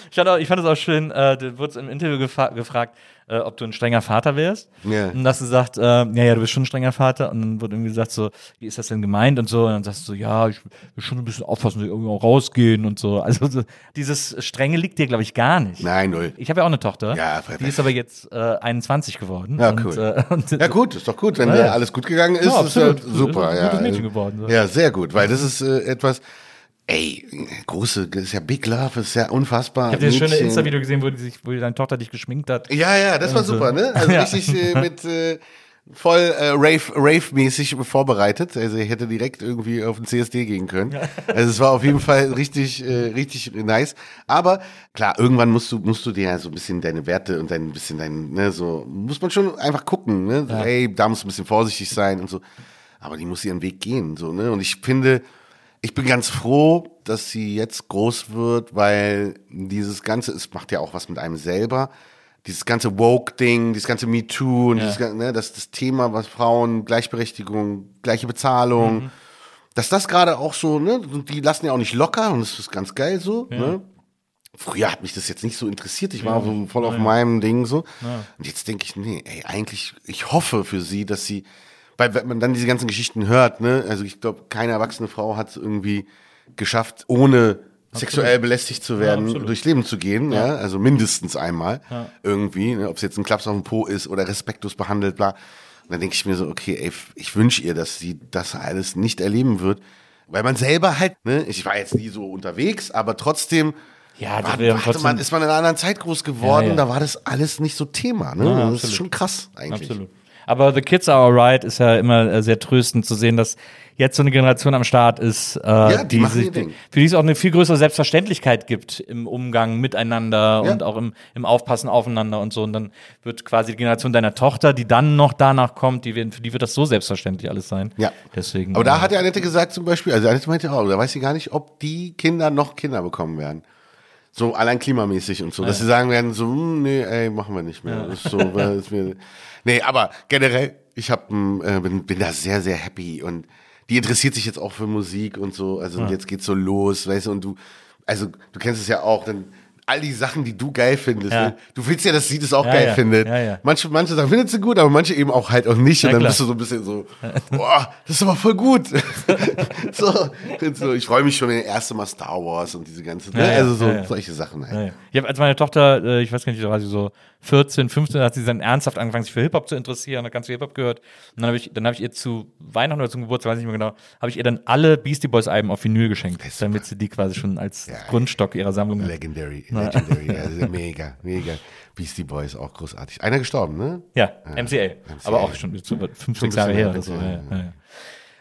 Ich fand, auch, ich fand es auch schön, äh, du wurdest im Interview gefa gefragt, äh, ob du ein strenger Vater wärst. Ja. Und dass du sagst, äh, ja, ja, du bist schon ein strenger Vater. Und dann wurde irgendwie gesagt, so, wie ist das denn gemeint und so. Und dann sagst du so, ja, ich will schon ein bisschen aufpassen, dass ich irgendwie auch rausgehen und so. Also so, dieses Strenge liegt dir, glaube ich, gar nicht. Nein, null. Ich habe ja auch eine Tochter. Ja, die ist aber jetzt äh, 21 geworden. Ja, und, cool. Äh, und, Ja gut, ist doch gut, wenn Ja, ja. alles gut gegangen ist, Ja, ist ja absolut. super. Ist ein ja. gutes Mädchen geworden, so. Ja, sehr gut, weil das ist äh, etwas, ey, große, das ist ja Big Love, das ist ja unfassbar. Ich habe dieses schöne. Insta-Video gesehen, wo, die sich, wo deine Tochter dich geschminkt hat. Ja, ja, das war so. super, ne? Also Ja. richtig äh, mit äh, voll äh, Rave, Rave-mäßig vorbereitet. Also ich hätte direkt irgendwie auf den CSD gehen können. Also es war auf jeden Fall richtig, äh, richtig nice. Aber klar, irgendwann musst du, musst du dir ja so ein bisschen deine Werte und dein bisschen dein, ne, so, muss man schon einfach gucken, ne? So, Ey, da musst du ein bisschen vorsichtig sein und so. Aber die muss ihren Weg gehen, so, ne? Und ich finde, ich bin ganz froh, dass sie jetzt groß wird, weil dieses Ganze, es macht ja auch was mit einem selber. Dieses ganze Woke-Ding, dieses ganze MeToo und Ja. dieses, ne, das, das Thema, was Frauen, Gleichberechtigung, gleiche Bezahlung, Mhm. dass das gerade auch so, ne, die lassen ja auch nicht locker und das ist ganz geil so, ne. Früher hat mich das jetzt nicht so interessiert, ich war so voll auf meinem Ding so. Und jetzt denke ich, nee, ey, eigentlich, ich hoffe für sie, dass sie, weil wenn man dann diese ganzen Geschichten hört, ne, also ich glaube, keine erwachsene Frau hat es irgendwie geschafft, ohne sexuell belästigt zu werden, absolut. durchs Leben zu gehen, ja, also mindestens einmal irgendwie, ne, ob es jetzt ein Klaps auf dem Po ist oder respektlos behandelt, bla. Und dann denke ich mir so, okay, ey, ich wünsche ihr, dass sie das alles nicht erleben wird, weil man selber halt, ne, ich war jetzt nie so unterwegs, aber trotzdem Ja, war, wir haben hatte man, trotzdem- ist man in einer anderen Zeit groß geworden, Ja, ja. da war das alles nicht so Thema, ne? Ja, das absolut. ist schon krass eigentlich. Absolut. Aber The Kids Are Alright ist ja immer äh, sehr tröstend zu sehen, dass jetzt so eine Generation am Start ist, äh, die machen ihr Ding. für die es auch eine viel größere Selbstverständlichkeit gibt im Umgang miteinander Ja. und auch im, im Aufpassen aufeinander und so. Und dann wird quasi die Generation deiner Tochter, die dann noch danach kommt, die, werden- für die wird das so selbstverständlich alles sein. Ja. Deswegen. Aber da äh, hat ja Annette gesagt zum Beispiel, also Annette meinte auch, da weiß sie gar nicht, ob die Kinder noch Kinder bekommen werden. So allein klimamäßig und so, dass sie sagen werden, so, hm, nee, ey, machen wir nicht mehr. Das ist so, weil es mir, nee, aber generell, ich hab, ähm, äh, bin, bin da sehr, sehr happy und die interessiert sich jetzt auch für Musik und so, also jetzt geht's so los, weißt du, und du, also du kennst es ja auch, dann all die Sachen, die du geil findest, Ja. ne? du willst ja, dass sie das auch Ja, geil ja. findet. Manche, manche Sachen findet sie gut, aber manche eben auch halt auch nicht. Und dann klar. bist du so ein bisschen so, boah, das ist aber voll gut. so, so, ich freue mich schon, wenn das erste Mal Star Wars und diese ganze, ne? Also so solche Sachen halt. Ich habe als meine Tochter, äh, ich weiß gar nicht, da war sie so 14, 15 hat sie dann ernsthaft angefangen, sich für Hip-Hop zu interessieren, hat ganz viel Hip-Hop gehört. Und dann habe ich, dann habe ich ihr zu Weihnachten oder zum Geburtstag, weiß ich nicht mehr genau, habe ich ihr dann alle Beastie Boys Alben auf Vinyl geschenkt, damit sie die quasi schon als Grundstock ihrer Sammlung hat. Legendary, legendary, also mega, mega. Beastie Boys auch großartig. Einer gestorben, ne? Ja, MCA. Aber auch schon so fünf, sechs Jahre her oder so. Ja, ja, ja.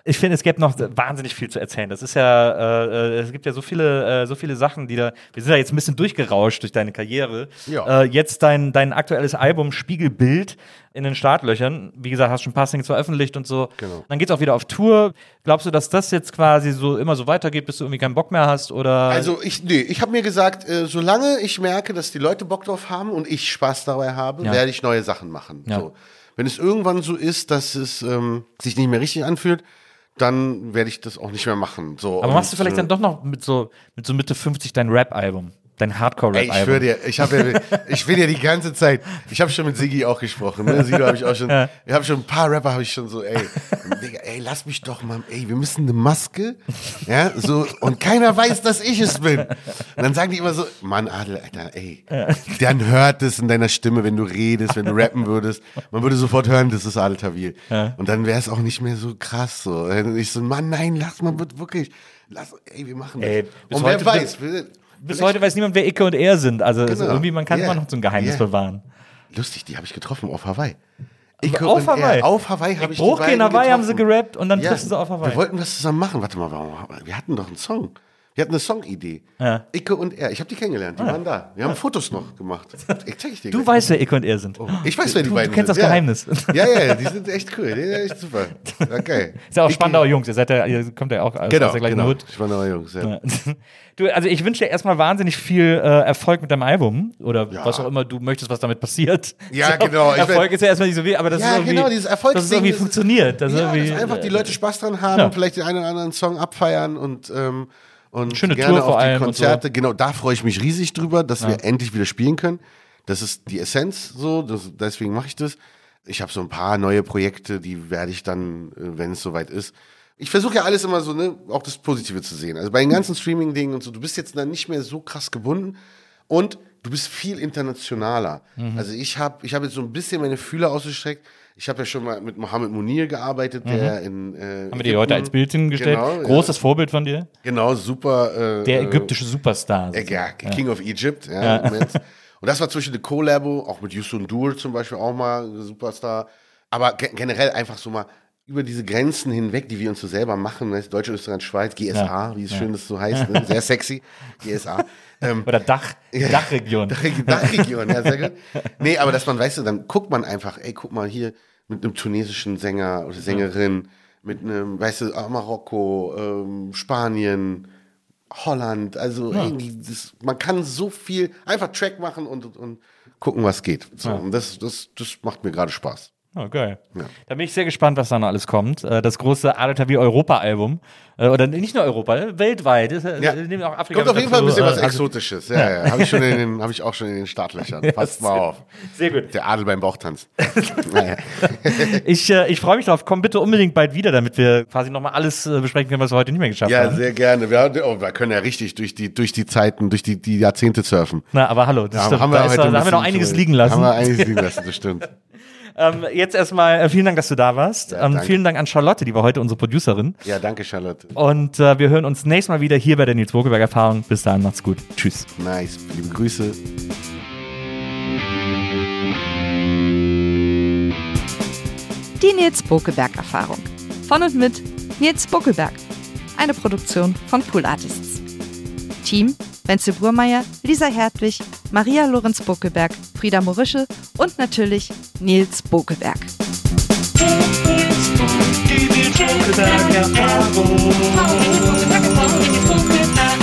Ich finde, es gibt noch wahnsinnig viel zu erzählen. Das ist ja, äh, äh, es gibt ja so viele, äh, so viele Sachen, die da. Wir sind ja jetzt ein bisschen durchgerauscht durch deine Karriere. Ja. Äh, jetzt dein, dein aktuelles Album Spiegelbild in den Startlöchern. Wie gesagt, hast schon ein paar Singles veröffentlicht und so. Genau. Dann geht's auch wieder auf Tour. Glaubst du, dass das jetzt quasi so immer so weitergeht, bis du irgendwie keinen Bock mehr hast? Oder Also ich, nee, ich habe mir gesagt, äh, solange ich merke, dass die Leute Bock drauf haben und ich Spaß dabei habe, Ja. werde ich neue Sachen machen. Ja. So. Wenn es irgendwann so ist, dass es ähm, sich nicht mehr richtig anfühlt, dann werde ich das auch nicht mehr machen. So, aber machst du vielleicht äh, dann doch noch mit so, mit so Mitte 50 dein Rap-Album? Dein Ey, ich Hardcore-Rap-Album? schwöre dir, ich habe ja, ich will ja die ganze Zeit, ich habe schon mit Siggi auch gesprochen, ne? Sido habe ich auch schon, ich habe schon ein paar Rapper habe ich schon so, ey, Digga, ey, lass mich doch mal, ey, wir müssen eine Maske, ja, so und keiner weiß, dass ich es bin. Und dann sagen die immer so, Mann, Adel, Alter, ey, dann hört es in deiner Stimme, wenn du redest, wenn du rappen würdest, man würde sofort hören, das ist Adel Tawil. Und dann wäre es auch nicht mehr so krass so. Und ich so, Mann, nein, lass mal wird wirklich, lass, ey, wir machen das. Ey, und wer weiß, wir- Bis heute weiß niemand, wer Icke und er sind. Also Genau. irgendwie, man kann Yeah. immer noch so ein Geheimnis Yeah. bewahren. Lustig, die habe ich getroffen auf Hawaii. Ich auf Hawaii? Er, auf Hawaii habe ich die Bruch beiden Hawaii haben sie getroffen. gerappt und dann triffst du sie auf Hawaii. Wir wollten das zusammen machen. Warte mal, warum? Wir hatten doch einen Song. Wir hatten eine Songidee. Ja. Icke und er. Ich habe die kennengelernt. Die waren da. Wir haben Fotos noch gemacht. Ich zeig ich dir Du gleich. weißt, wer Icke und er sind. Ich weiß, wer die du, beiden du kennst sind. das Geheimnis. Ja, ja, ja, die sind echt cool. Die sind echt super. Okay. Ist ja auch Spandauer Jungs. Ihr seid ja, ihr kommt ja auch aus, Genau, aus der gleichen genau. Hut. Spandauer Jungs, ja. Ja. Du, also ich wünsche dir erstmal wahnsinnig viel äh, Erfolg mit deinem Album oder Ja. was auch immer du möchtest, was damit passiert. Ja, genau. Ich Erfolg ist ja erstmal nicht so weh, aber das Ja, ist irgendwie, genau, dieses Erfolgsding irgendwie ist- funktioniert. Dass Ja, irgendwie, dass einfach die Leute Spaß dran haben, Ja. vielleicht den einen oder anderen Song abfeiern und, ähm, und Schöne gerne Tour vor auf die allem und Konzerte. Genau, da freue ich mich riesig drüber, dass wir endlich wieder spielen können. Das ist die Essenz so, das, deswegen mache ich das. Ich habe so ein paar neue Projekte, die werde ich dann, äh, wenn es soweit ist. Ich versuche ja alles immer so, ne, auch das Positive zu sehen. Also bei den ganzen Streaming-Dingen und so, du bist jetzt dann nicht mehr so krass gebunden und du bist viel internationaler. Also ich habe ich hab jetzt so ein bisschen meine Fühler ausgestreckt. Ich habe ja schon mal mit Mohammed Munir gearbeitet, der in äh, haben wir dir heute als Bild hingestellt. Genau, ja. Großes Vorbild von dir. Genau, super. Äh, Der ägyptische Superstar. äh, ja, King of Egypt. Ja, Moment. Und das war zwischen der Collabo, auch mit Yusun Dur zum Beispiel auch mal, Superstar. Aber ge generell einfach so mal über diese Grenzen hinweg, die wir uns so selber machen, ne? Deutschland, Österreich, Schweiz, GSA, wie es schön das so heißt, ne? sehr sexy, GSA. Ähm, Oder Dach, Dachregion. Dach- Dachregion, ja, sehr gut. Nee, aber dass man, weißt du, dann guckt man einfach, ey, guck mal hier mit einem tunesischen Sänger oder Sängerin, mit einem, weißt du, ah, Marokko, ähm, Spanien, Holland, also irgendwie, das, man kann so viel, einfach Track machen und, und, gucken, was geht. So, Und das, das, das macht mir gerade Spaß. Oh, geil. Da bin ich sehr gespannt, was da noch alles kommt. Äh, Das große Adatavi Europa-Album. Äh, Oder nicht nur Europa, weltweit. Äh, Ja. nehmen auch Afrika Kommt auf jeden Fall ein bisschen was also- Exotisches. Ja, ja. Habe ich, schon in den- hab ich auch schon in den Startlöchern. Passt mal auf. Sehr gut. Der Adel beim Bauchtanz. Ich, äh, ich freue mich drauf. Komm bitte unbedingt bald wieder, damit wir quasi nochmal alles äh, besprechen können, was wir heute nicht mehr geschafft Ja, haben. sehr gerne. Wir, haben- oh, wir können ja richtig durch die, durch die Zeiten, durch die, die Jahrzehnte surfen. Na, aber hallo, das Ja, stimmt. da, ist, heute da haben wir noch einiges liegen lassen. Haben wir einiges liegen lassen, das stimmt. Ähm, jetzt erstmal äh, vielen Dank, dass du da warst. ähm, danke. vielen Dank an Charlotte, die war heute unsere Producerin. Ja, danke, Charlotte. Und äh, wir hören uns nächstes Mal wieder hier bei der Nils Bokeberg Erfahrung. Bis dahin, macht's gut. Tschüss. Nice. Liebe Grüße. Die Nils Bokeberg Erfahrung. Von und mit Nils Bokeberg. Eine Produktion von Pool Artists. Team Wenzel Burmeier, Lisa Hertwig, Maria Lorenz Bokeberg, Frieda Morische und natürlich Nils Bokeberg. Die Bokeberg.